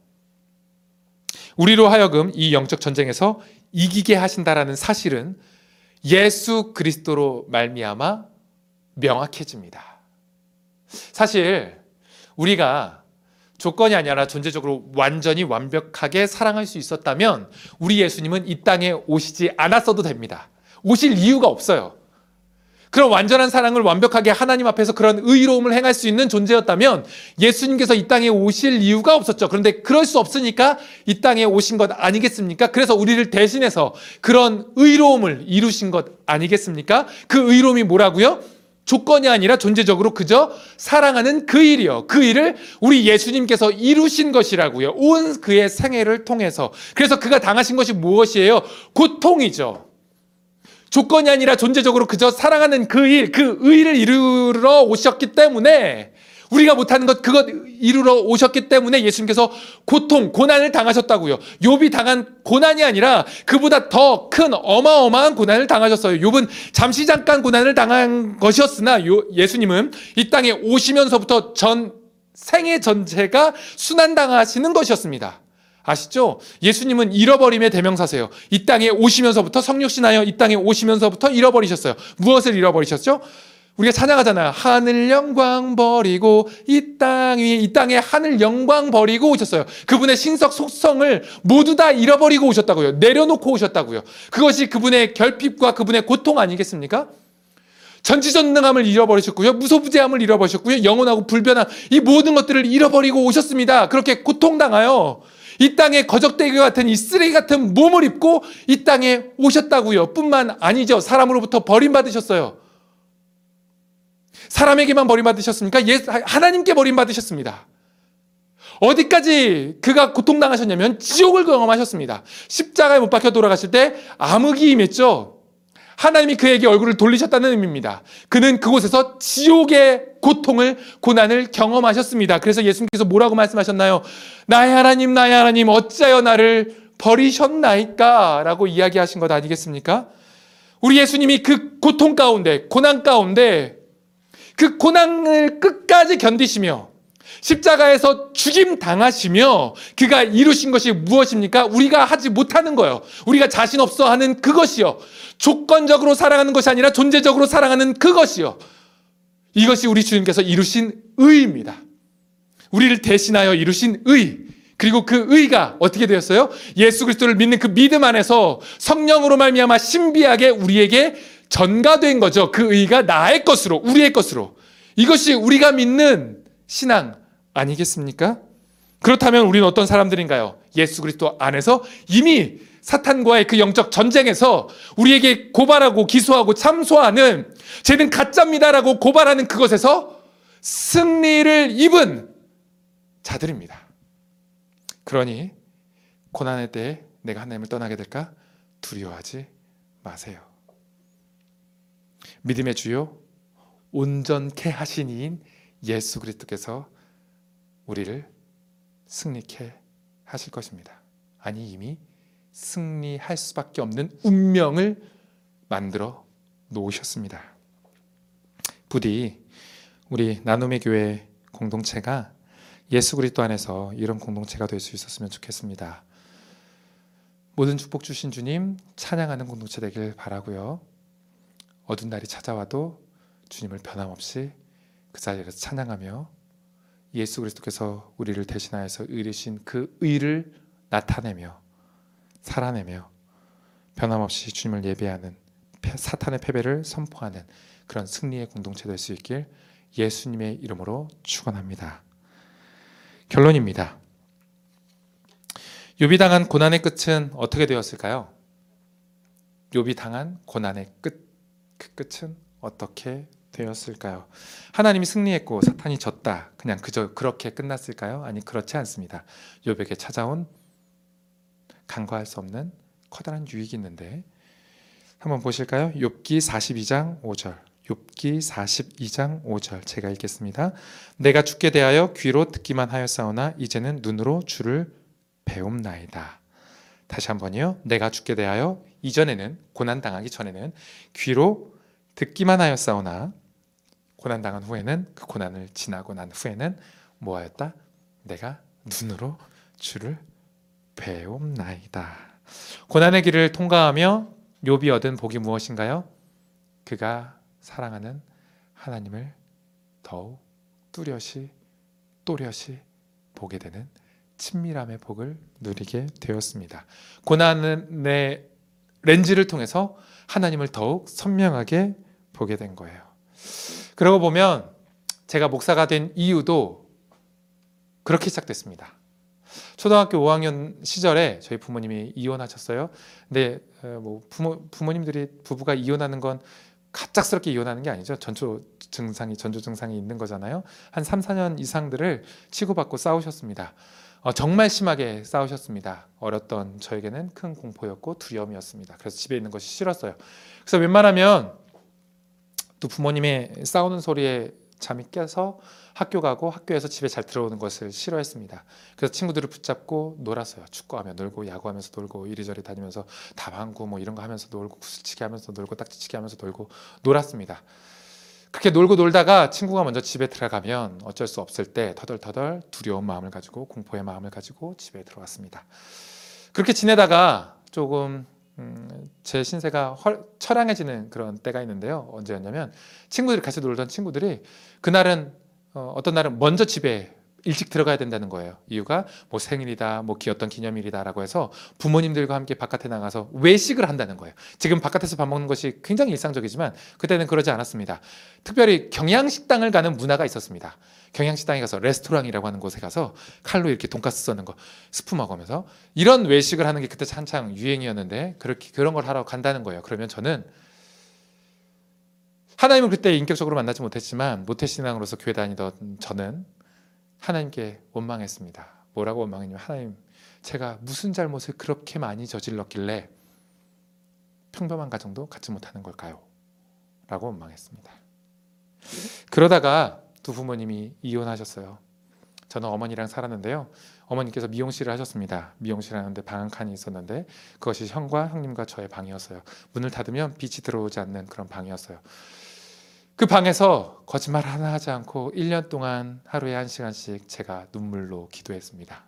우리로 하여금 이 영적 전쟁에서 이기게 하신다라는 사실은 예수 그리스도로 말미암아 명확해집니다. 사실 우리가 조건이 아니라 존재적으로 완전히 완벽하게 사랑할 수 있었다면 우리 예수님은 이 땅에 오시지 않았어도 됩니다. 오실 이유가 없어요. 그런 완전한 사랑을 완벽하게 하나님 앞에서 그런 의로움을 행할 수 있는 존재였다면 예수님께서 이 땅에 오실 이유가 없었죠. 그런데 그럴 수 없으니까 이 땅에 오신 것 아니겠습니까? 그래서 우리를 대신해서 그런 의로움을 이루신 것 아니겠습니까? 그 의로움이 뭐라고요? 조건이 아니라 존재적으로 그저 사랑하는 그 일이요. 그 일을 우리 예수님께서 이루신 것이라고요. 온 그의 생애를 통해서. 그래서 그가 당하신 것이 무엇이에요? 고통이죠. 조건이 아니라 존재적으로 그저 사랑하는 그 일, 그 의를 이루러 오셨기 때문에 우리가 못하는 것 그것 이루러 오셨기 때문에 예수님께서 고통, 고난을 당하셨다고요. 욥이 당한 고난이 아니라 그보다 더 큰 어마어마한 고난을 당하셨어요. 욥은 잠시 잠깐 고난을 당한 것이었으나 요- 예수님은 이 땅에 오시면서부터 전 생애 전체가 순환당하시는 것이었습니다. 아시죠? 예수님은 잃어버림의 대명사세요. 이 땅에 오시면서부터 성육신하여 이 땅에 오시면서부터 잃어버리셨어요. 무엇을 잃어버리셨죠? 우리가 찬양하잖아요. 하늘 영광 버리고 이 땅 위에 이 땅에 하늘 영광 버리고 오셨어요. 그분의 신석 속성을 모두 다 잃어버리고 오셨다고요. 내려놓고 오셨다고요. 그것이 그분의 결핍과 그분의 고통 아니겠습니까? 전지전능함을 잃어버리셨고요. 무소부재함을 잃어버리셨고요. 영원하고 불변한 이 모든 것들을 잃어버리고 오셨습니다. 그렇게 고통당하여 이 땅에 거적대기 같은 이 쓰레기 같은 몸을 입고 이 땅에 오셨다고요. 뿐만 아니죠. 사람으로부터 버림받으셨어요. 사람에게만 버림받으셨습니까? 예, 하나님께 버림받으셨습니다. 어디까지 그가 고통당하셨냐면 지옥을 경험하셨습니다. 십자가에 못 박혀 돌아가실 때 암흑이 임했죠. 하나님이 그에게 얼굴을 돌리셨다는 의미입니다. 그는 그곳에서 지옥의 고통을, 고난을 경험하셨습니다. 그래서 예수님께서 뭐라고 말씀하셨나요? 나의 하나님, 나의 하나님, 어찌하여 나를 버리셨나이까? 라고 이야기하신 것 아니겠습니까? 우리 예수님이 그 고통 가운데, 고난 가운데, 그 고난을 끝까지 견디시며, 십자가에서 죽임 당하시며 그가 이루신 것이 무엇입니까? 우리가 하지 못하는 거요. 우리가 자신 없어 하는 그것이요. 조건적으로 사랑하는 것이 아니라 존재적으로 사랑하는 그것이요. 이것이 우리 주님께서 이루신 의입니다. 우리를 대신하여 이루신 의. 그리고 그 의가 어떻게 되었어요? 예수 그리스도를 믿는 그 믿음 안에서 성령으로 말미암아 신비하게 우리에게 전가된 거죠. 그 의가 나의 것으로, 우리의 것으로. 이것이 우리가 믿는 신앙 아니겠습니까? 그렇다면 우리는 어떤 사람들인가요? 예수 그리스도 안에서 이미 사탄과의 그 영적 전쟁에서 우리에게 고발하고 기소하고 참소하는 쟤는 가짜입니다라고 고발하는 그것에서 승리를 입은 자들입니다. 그러니 고난의 때에 내가 하나님을 떠나게 될까 두려워하지 마세요. 믿음의 주요 온전케 하신 이인 예수 그리스도께서 우리를 승리케 하실 것입니다. 아니 이미 승리할 수밖에 없는 운명을 만들어 놓으셨습니다. 부디 우리 나눔의 교회 공동체가 예수 그리스도 안에서 이런 공동체가 될 수 있었으면 좋겠습니다. 모든 축복 주신 주님 찬양하는 공동체 되길 바라고요. 어두운 날이 찾아와도 주님을 변함없이 그 자리에서 찬양하며 예수 그리스도께서 우리를 대신하여서 의리신 그 의를 나타내며 살아내며 변함없이 주님을 예배하는 패- 사탄의 패배를 선포하는 그런 승리의 공동체 될 수 있길 예수님의 이름으로 축원합니다. 결론입니다. 욥이 당한 고난의 끝은 어떻게 되었을까요? 욥이 당한 고난의 끝, 그 끝은 어떻게 되었을까요? 하나님이 승리했고 사탄이 졌다. 그냥 그저 그렇게 끝났을까요? 아니 그렇지 않습니다. 욥에게 찾아온 간과할 수 없는 커다란 유익이 있는데 한번 보실까요? 욥기 42장 5절. 욥기 42장 5절 제가 읽겠습니다. 내가 죽게 대하여 귀로 듣기만 하였사오나 이제는 눈으로 주를 배움나이다. 다시 한번요. 내가 죽게 대하여 이전에는 고난 당하기 전에는 귀로 듣기만 하였사오나 고난 당한 후에는 그 고난을 지나고 난 후에는 뭐하였다? 내가 눈으로 주를 배움나이다. 고난의 길을 통과하며 욥이 얻은 복이 무엇인가요? 그가 사랑하는 하나님을 더욱 뚜렷이 또렷이 보게 되는 친밀함의 복을 누리게 되었습니다. 고난의 렌즈를 통해서 하나님을 더욱 선명하게 보게 된 거예요. 그러고 보면 제가 목사가 된 이유도 그렇게 시작됐습니다. 초등학교 5학년 시절에 저희 부모님이 이혼하셨어요. 근데 어, 뭐 부모 부모님들이 부부가 이혼하는 건 갑작스럽게 이혼하는 게 아니죠. 전조 증상이 전조 증상이 있는 거잖아요. 한 3, 4년 이상들을 치고받고 싸우셨습니다. 어, 정말 심하게 싸우셨습니다. 어렸던 저에게는 큰 공포였고 두려움이었습니다. 그래서 집에 있는 것이 싫었어요. 그래서 웬만하면 또 부모님의 싸우는 소리에 잠이 깨서 학교 가고 학교에서 집에 잘 들어오는 것을 싫어했습니다. 그래서 친구들을 붙잡고 놀았어요. 축구하며 놀고 야구하면서 놀고 이리저리 다니면서 다방구 뭐 이런 거 하면서 놀고 구슬치기 하면서 놀고 딱지치기 하면서 놀고 놀았습니다. 그렇게 놀고 놀다가 친구가 먼저 집에 들어가면 어쩔 수 없을 때 터덜터덜 두려운 마음을 가지고 공포의 마음을 가지고 집에 들어갔습니다. 그렇게 지내다가 조금 음, 제 신세가 헐, 처량해지는 그런 때가 있는데요. 언제였냐면 친구들이 같이 놀던 친구들이 그날은 어, 어떤 날은 먼저 집에 일찍 들어가야 된다는 거예요. 이유가 뭐 생일이다, 뭐 어떤 기념일이다라고 해서 부모님들과 함께 바깥에 나가서 외식을 한다는 거예요. 지금 바깥에서 밥 먹는 것이 굉장히 일상적이지만 그때는 그러지 않았습니다. 특별히 경양식당을 가는 문화가 있었습니다. 경양식당에 가서 레스토랑이라고 하는 곳에 가서 칼로 이렇게 돈가스 써는 거 스프 먹으면서 이런 외식을 하는 게 그때 한창 유행이었는데 그렇게 그런 걸 하러 간다는 거예요. 그러면 저는 하나님을 그때 인격적으로 만나지 못했지만 모태신앙으로서 교회 다니던 저는 하나님께 원망했습니다. 뭐라고 원망했냐면 하나님 제가 무슨 잘못을 그렇게 많이 저질렀길래 평범한 가정도 갖지 못하는 걸까요? 라고 원망했습니다. 그러다가 두 부모님이 이혼하셨어요. 저는 어머니랑 살았는데요. 어머니께서 미용실을 하셨습니다. 미용실 하는데 방 한 칸이 있었는데 그것이 형과 형님과 저의 방이었어요. 문을 닫으면 빛이 들어오지 않는 그런 방이었어요. 그 방에서 거짓말 하나 하지 않고 1년 동안 하루에 한 시간씩 제가 눈물로 기도했습니다.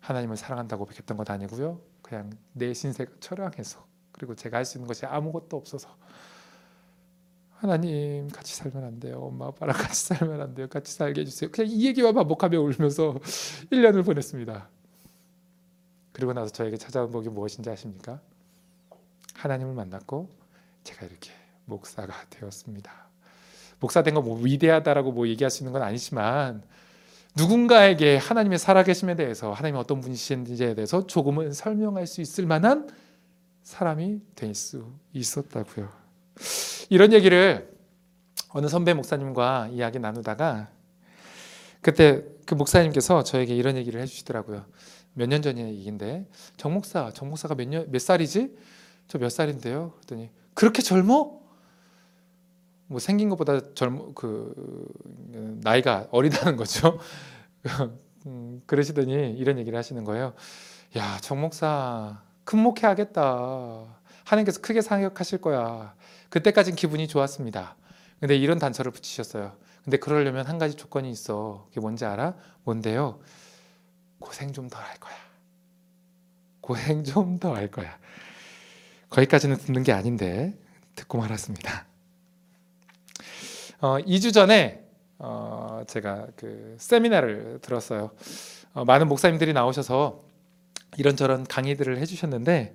하나님을 사랑한다고 했던 것 아니고요. 그냥 내 신세가 처량해서 그리고 제가 할 수 있는 것이 아무것도 없어서 하나님 같이 살면 안 돼요. 엄마 아빠랑 같이 살면 안 돼요. 같이 살게 해주세요. 그냥 이 얘기만 반복하며 울면서 1년을 보냈습니다. 그리고 나서 저에게 찾아온 복이 무엇인지 아십니까? 하나님을 만났고 제가 이렇게 목사가 되었습니다. 목사 된 거 뭐 위대하다라고 뭐 얘기할 수 있는 건 아니지만 누군가에게 하나님의 살아계심에 대해서 하나님 어떤 분이신지에 대해서 조금은 설명할 수 있을 만한 사람이 될 수 있었다고요. 이런 얘기를 어느 선배 목사님과 이야기 나누다가 그때 그 목사님께서 저에게 이런 얘기를 해주시더라고요. 몇 년 전의 얘기인데 정 목사, 정 목사가 몇 년 몇 살이지? 저 몇 살인데요? 그랬더니 그렇게 젊어? 뭐 생긴 것보다 젊 그 나이가 어리다는 거죠. 음, 그러시더니 이런 얘기를 하시는 거예요. 야, 정 목사 큰 목회 하겠다. 하나님께서 크게 사역하실 거야. 그때까진 기분이 좋았습니다. 근데 이런 단서를 붙이셨어요. 근데 그러려면 한 가지 조건이 있어. 그게 뭔지 알아? 뭔데요? 고생 좀더할 거야. 고생 좀 더 할 거야. 거기까지는 듣는 게 아닌데 듣고 말았습니다. 어, 2주 전에 어, 제가 그 세미나를 들었어요. 어, 많은 목사님들이 나오셔서 이런저런 강의들을 해주셨는데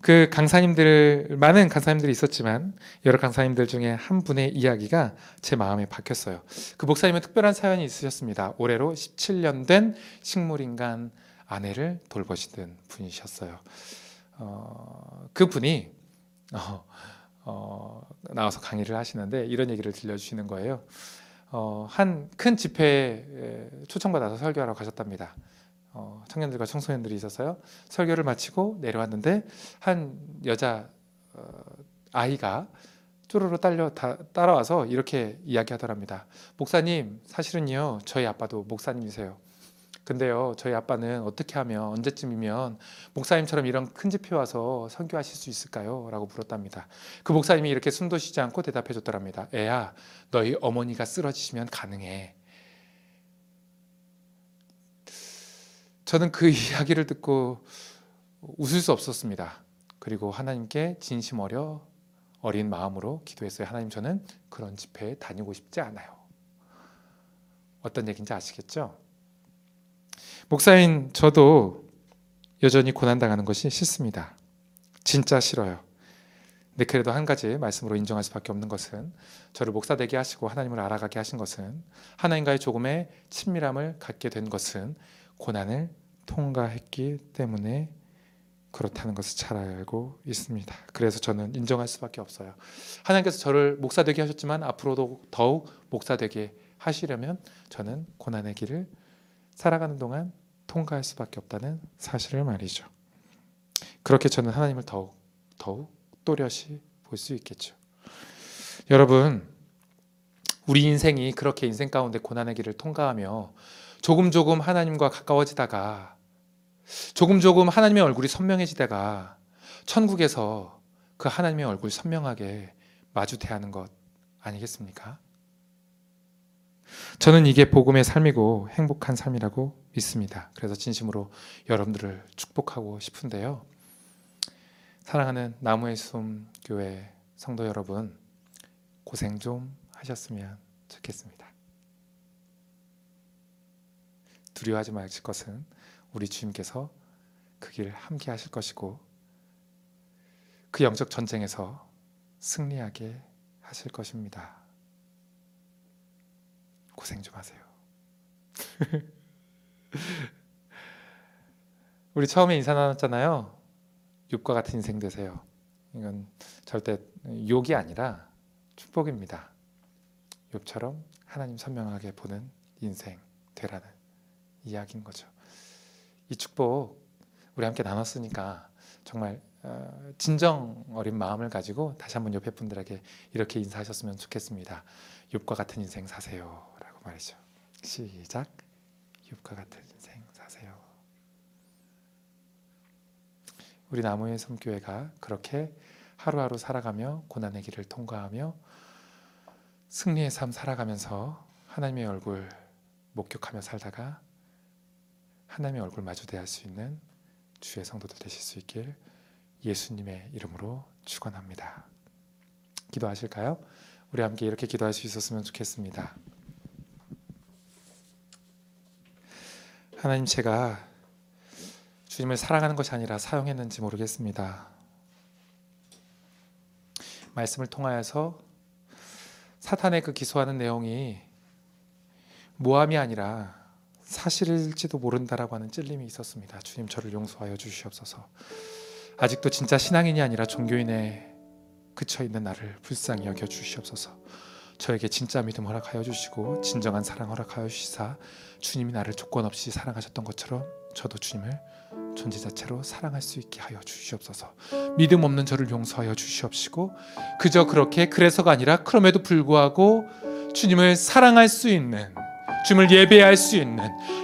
그 강사님들 많은 강사님들이 있었지만 여러 강사님들 중에 한 분의 이야기가 제 마음에 박혔어요. 그 목사님은 특별한 사연이 있으셨습니다. 올해로 17년 된 식물인간 아내를 돌보시던 분이셨어요. 어, 그 분이 어, 어, 나와서 강의를 하시는데 이런 얘기를 들려주시는 거예요. 어, 한큰 집회에 초청받아서 설교하러 가셨답니다. 어, 청년들과 청소년들이 있었어요. 설교를 마치고 내려왔는데 한 여자 어, 아이가 쪼르르 딸려 다, 따라와서 이렇게 이야기하더랍니다. 목사님 사실은요 저희 아빠도 목사님이세요. 근데요 저희 아빠는 어떻게 하면 언제쯤이면 목사님처럼 이런 큰 집회 와서 선교하실 수 있을까요? 라고 물었답니다. 그 목사님이 이렇게 숨도 쉬지 않고 대답해 줬더랍니다. 애야 너희 어머니가 쓰러지시면 가능해. 저는 그 이야기를 듣고 웃을 수 없었습니다. 그리고 하나님께 진심 어려 어린 마음으로 기도했어요. 하나님 저는 그런 집회에 다니고 싶지 않아요. 어떤 얘기인지 아시겠죠? 목사인 저도 여전히 고난당하는 것이 싫습니다. 진짜 싫어요. 근데 그래도 한 가지 말씀으로 인정할 수밖에 없는 것은 저를 목사 되게 하시고 하나님을 알아가게 하신 것은 하나님과의 조금의 친밀함을 갖게 된 것은 고난을 통과했기 때문에 그렇다는 것을 잘 알고 있습니다. 그래서 저는 인정할 수밖에 없어요. 하나님께서 저를 목사 되게 하셨지만 앞으로도 더욱 목사 되게 하시려면 저는 고난의 길을 살아가는 동안 통과할 수밖에 없다는 사실을 말이죠. 그렇게 저는 하나님을 더욱 더욱 또렷이 볼 수 있겠죠. 여러분, 우리 인생이 그렇게 인생 가운데 고난의 길을 통과하며 조금 조금 하나님과 가까워지다가 조금 조금 하나님의 얼굴이 선명해지다가 천국에서 그 하나님의 얼굴 선명하게 마주 대하는 것 아니겠습니까? 저는 이게 복음의 삶이고 행복한 삶이라고 믿습니다. 그래서 진심으로 여러분들을 축복하고 싶은데요. 사랑하는 나무의 숨 교회 성도 여러분, 고생 좀 하셨으면 좋겠습니다. 두려워하지 마실 것은 우리 주님께서 그길 함께 하실 것이고 그 영적 전쟁에서 승리하게 하실 것입니다. 고생 좀 하세요. 우리 처음에 인사 나눴잖아요. 욥과 같은 인생 되세요. 이건 절대 욕이 아니라 축복입니다. 욥처럼 하나님 선명하게 보는 인생 되라는 이야기인 거죠. 이 축복 우리 함께 나눴으니까 정말 어, 진정 어린 마음을 가지고 다시 한번 옆에 분들에게 이렇게 인사하셨으면 좋겠습니다. 욥과 같은 인생 사세요라고 말이죠. 시작. 욥과 같은 인생 사세요. 우리 나무의 섬교회가 그렇게 하루하루 살아가며 고난의 길을 통과하며 승리의 삶 살아가면서 하나님의 얼굴 목격하며 살다가 하나님의 얼굴 마주 대할 수 있는 주의 성도들 되실 수 있길 예수님의 이름으로 축원합니다. 기도하실까요? 우리 함께 이렇게 기도할 수 있었으면 좋겠습니다. 하나님 제가 주님을 사랑하는 것이 아니라 사용했는지 모르겠습니다. 말씀을 통하여서 사탄의 그 기소하는 내용이 모함이 아니라 사실일지도 모른다라고 하는 찔림이 있었습니다. 주님 저를 용서하여 주시옵소서. 아직도 진짜 신앙인이 아니라 종교인에 그쳐 있는 나를 불쌍히 여겨 주시옵소서. 저에게 진짜 믿음 허락하여 주시고 진정한 사랑 허락하여 주시사 주님이 나를 조건 없이 사랑하셨던 것처럼 저도 주님을 존재 자체로 사랑할 수 있게 하여 주시옵소서. 믿음 없는 저를 용서하여 주시옵시고 그저 그렇게 그래서가 아니라 그럼에도 불구하고 주님을 사랑할 수 있는 주님을 예배할 수 있는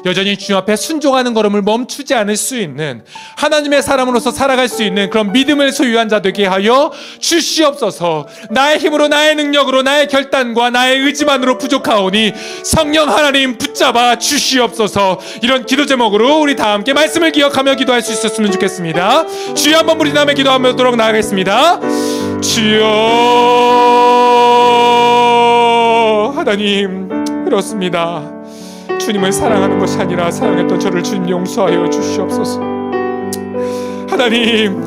여전히 주님 앞에 순종하는 걸음을 멈추지 않을 수 있는 하나님의 사람으로서 살아갈 수 있는 그런 믿음을 소유한 자 되게 하여 주시옵소서. 나의 힘으로 나의 능력으로 나의 결단과 나의 의지만으로 부족하오니 성령 하나님 붙잡아 주시옵소서. 이런 기도 제목으로 우리 다 함께 말씀을 기억하며 기도할 수 있었으면 좋겠습니다. 주여 한번 우리 다음에 기도하도록 나가겠습니다. 주여 하나님 그렇습니다 주님을 사랑하는 것이 아니라 사랑했던 저를 주님 용서하여 주시옵소서. 하나님,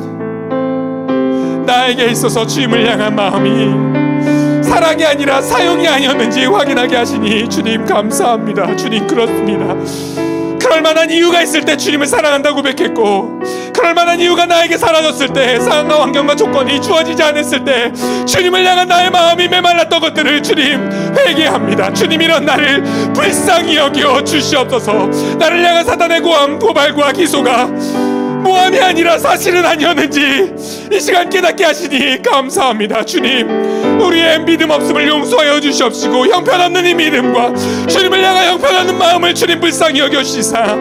나에게 있어서 주님을 향한 마음이 사랑이 아니라 사용이 아니었는지 확인하게 하시니 주님 감사합니다. 주님 그렇습니다. 그럴 만한 이유가 있을 때 주님을 사랑한다고 고백했고 그럴 만한 이유가 나에게 사라졌을 때 상황과 환경과 조건이 주어지지 않았을 때 주님을 향한 나의 마음이 메말랐던 것들을 주님 회개합니다. 주님 이런 나를 불쌍히 여겨 주시옵소서. 나를 향한 사단의 고함 도발과 기소가 모함이 아니라 사실은 아니었는지 이 시간 깨닫게 하시니 감사합니다 주님. 우리의 믿음 없음을 용서하여 주시옵시고 형편없는 이 믿음과 주님을 향한 형편없는 마음을 주님 불쌍히 여겨주시사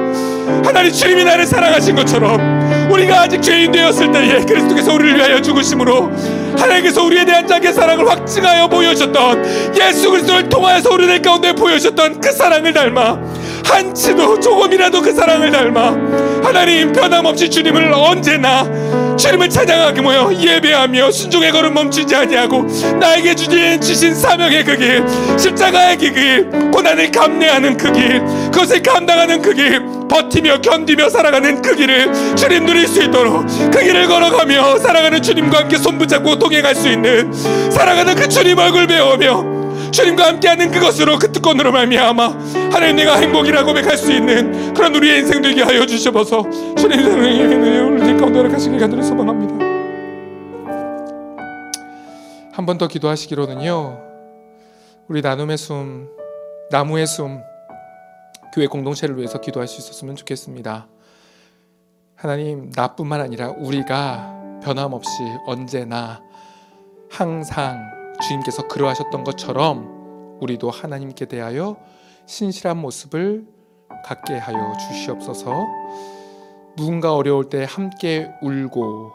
하나님 주님이 나를 사랑하신 것처럼 우리가 아직 죄인 되었을 때에 그리스도께서 우리를 위하여 죽으심으로 하나님께서 우리에 대한 자기의 사랑을 확증하여 보여주셨던 예수 그리스도를 통하여서 우리들 가운데 보여주셨던 그 사랑을 닮아 한치도 조금이라도 그 사랑을 닮아 하나님 변함없이 주님을 언제나 주님을 찬양하게 모여 예배하며 순종의 걸음 멈추지 아니하고 나에게 주신 주신 사명의 그 길 십자가의 그 길 고난을 감내하는 그 길 그것을 감당하는 그 길 버티며 견디며 살아가는 그 길을 주님 누릴 수 있도록 그 길을 걸어가며 살아가는 주님과 함께 손붙잡고 동행할 수 있는 살아가는 그 주님 얼굴 배우며 주님과 함께하는 그것으로 그 특권으로 말미암아 하나님 내가 행복이라고 고백할 수 있는 그런 우리의 인생 되게 하여 주셔서. 주님 사랑의 우리 가운데 허락하시길 간절히 소망합니다. 한 번 더 기도하시기로는요 우리 나눔의 숨 나무의 숨 교회 공동체를 위해서 기도할 수 있었으면 좋겠습니다. 하나님 나뿐만 아니라 우리가 변함없이 언제나 항상 주님께서 그러하셨던 것처럼 우리도 하나님께 대하여 신실한 모습을 갖게 하여 주시옵소서. 누군가 어려울 때 함께 울고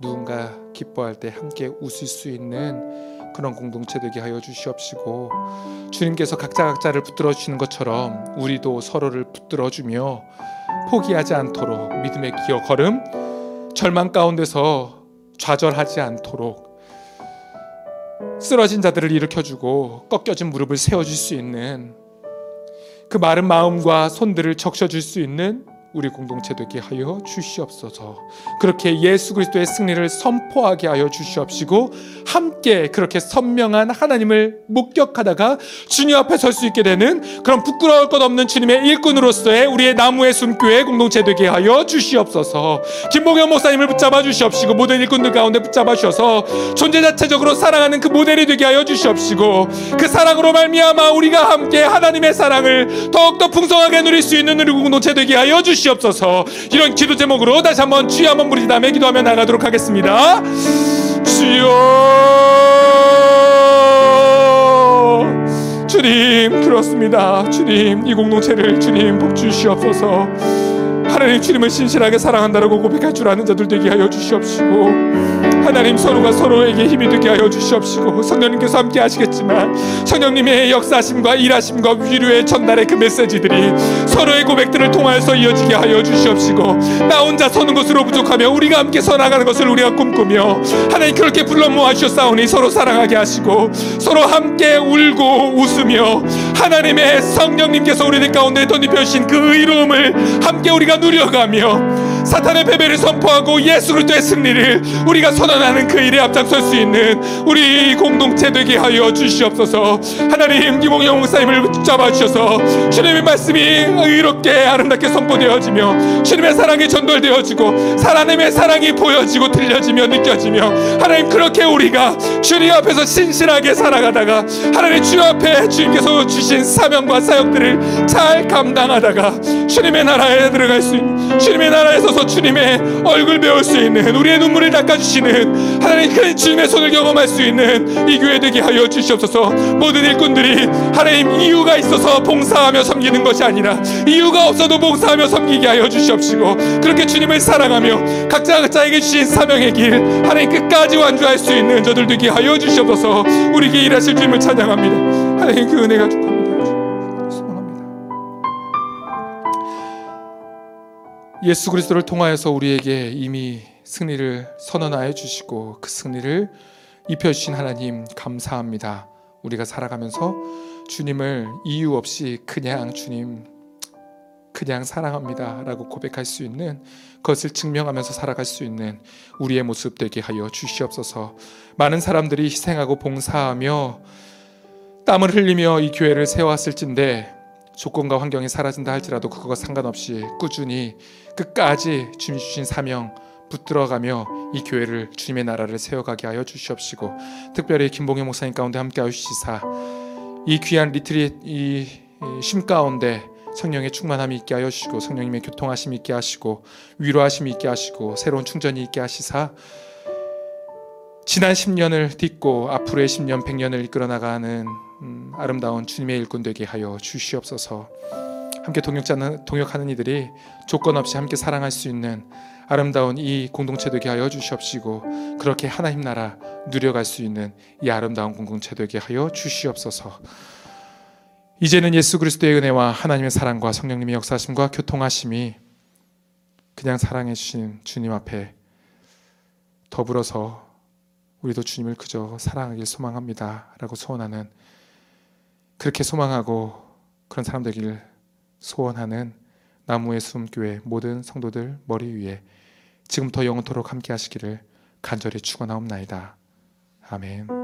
누군가 기뻐할 때 함께 웃을 수 있는 그런 공동체 되게 하여 주시옵시고 주님께서 각자 각자를 붙들어 주시는 것처럼 우리도 서로를 붙들어 주며 포기하지 않도록 믿음의 기어 걸음 절망 가운데서 좌절하지 않도록 쓰러진 자들을 일으켜주고 꺾여진 무릎을 세워줄 수 있는 그 마른 마음과 손들을 적셔줄 수 있는 우리 공동체 되게 하여 주시옵소서. 그렇게 예수 그리스도의 승리를 선포하게 하여 주시옵시고 함께 그렇게 선명한 하나님을 목격하다가 주님 앞에 설 수 있게 되는 그런 부끄러울 것 없는 주님의 일꾼으로서의 우리의 나무의 숨교회 공동체 되게 하여 주시옵소서. 김봉현 목사님을 붙잡아 주시옵시고 모든 일꾼들 가운데 붙잡아 주셔서 존재 자체적으로 사랑하는 그 모델이 되게 하여 주시옵시고 그 사랑으로 말미암아 우리가 함께 하나님의 사랑을 더욱더 풍성하게 누릴 수 있는 우리 공동체 되게 하여 주시옵소서. 이런 기도 제목으로 다시 한번 주여 한번 부르짖 다음에 기도하며 나가도록 하겠습니다. 주여 주님 그렇습니다. 주님 이 공동체를 주님 복 주시옵소서. 하나님 주님을 신실하게 사랑한다라고 고백할 줄 아는 자들 되게 하여 주시옵시고 하나님 서로가 서로에게 힘이 되게 하여 주시옵시고 성령님께서 함께 하시겠지만 성령님의 역사심과 일하심과 위로의 전달의 그 메시지들이 서로의 고백들을 통하여서 이어지게 하여 주시옵시고 나 혼자 서는 것으로 부족하며 우리가 함께 서나가는 것을 우리가 꿈꾸며 하나님 그렇게 불러 모아주셨사오니 서로 사랑하게 하시고 서로 함께 울고 웃으며 하나님의 성령님께서 우리들 가운데 덧입혀 주신 그 의로움을 함께 우리가 누려가며 사탄의 패배를 선포하고 예수 그리스도의 승리를 우리가 선언하는 그 일에 앞장설 수 있는 우리 공동체 되게 하여 주시옵소서. 하나님 김홍영 목사님을 붙잡아 주셔서 주님의 말씀이 의롭게 아름답게 선포되어지며 주님의 사랑이 전달되어지고 하나님의 사랑이 보여지고 들려지며 느껴지며 하나님 그렇게 우리가 주님 앞에서 신실하게 살아가다가 하나님 주 앞에 주님께서 주신 사명과 사역들을 잘 감당하다가 주님의 나라에 들어갈 수 있는 주님의 나라에 서서 주님의 얼굴 배울 수 있는 우리의 눈물을 닦아주시는 하나님 그 주님의 손을 경험할 수 있는 이 교회 되게 하여 주시옵소서. 모든 일꾼들이 하나님 이유가 있어서 봉사하며 섬기는 것이 아니라 이유가 없어도 봉사하며 섬기게 하여 주시옵시고 그렇게 주님을 사랑하며 각자 각자에게 주신 사명의 길 하나님 끝까지 완주할 수 있는 저들 되게 하여 주시옵소서. 우리에게 일하실 주님을 찬양합니다. 하나님 그 은혜가 축복합니 예수 그리스도를 통하여서 우리에게 이미 승리를 선언하여 주시고 그 승리를 입혀 주신 하나님 감사합니다. 우리가 살아가면서 주님을 이유 없이 그냥 주님 그냥 사랑합니다라고 고백할 수 있는 그것을 증명하면서 살아갈 수 있는 우리의 모습 되게 하여 주시옵소서. 많은 사람들이 희생하고 봉사하며 땀을 흘리며 이 교회를 세워왔을진데 조건과 환경이 사라진다 할지라도 그거가 상관없이 꾸준히 끝까지 주님 주신 사명 붙들어가며 이 교회를 주님의 나라를 세워가게 하여 주시옵시고 특별히 김봉현 목사님 가운데 함께 하시사 이 귀한 리트릿 이 쉼 가운데 성령의 충만함이 있게 하여 주시고 성령님의 교통하심이 있게 하시고 위로하심이 있게 하시고 새로운 충전이 있게 하시사 지난 10년을 딛고 앞으로의 10년 100년을 이끌어 나가는 음, 아름다운 주님의 일꾼 되게 하여 주시옵소서. 함께 동역자는 동역하는 이들이 조건 없이 함께 사랑할 수 있는 아름다운 이 공동체 되게 하여 주시옵시고 그렇게 하나님 나라 누려갈 수 있는 이 아름다운 공동체 되게 하여 주시옵소서. 이제는 예수 그리스도의 은혜와 하나님의 사랑과 성령님의 역사하심과 교통하심이 그냥 사랑해 주신 주님 앞에 더불어서 우리도 주님을 그저 사랑하길 소망합니다라고 소원하는 그렇게 소망하고 그런 사람 되기를 소원하는 나무의 숨교회 모든 성도들 머리 위에 지금부터 영원토록 함께 하시기를 간절히 축원하옵나이다. 아멘.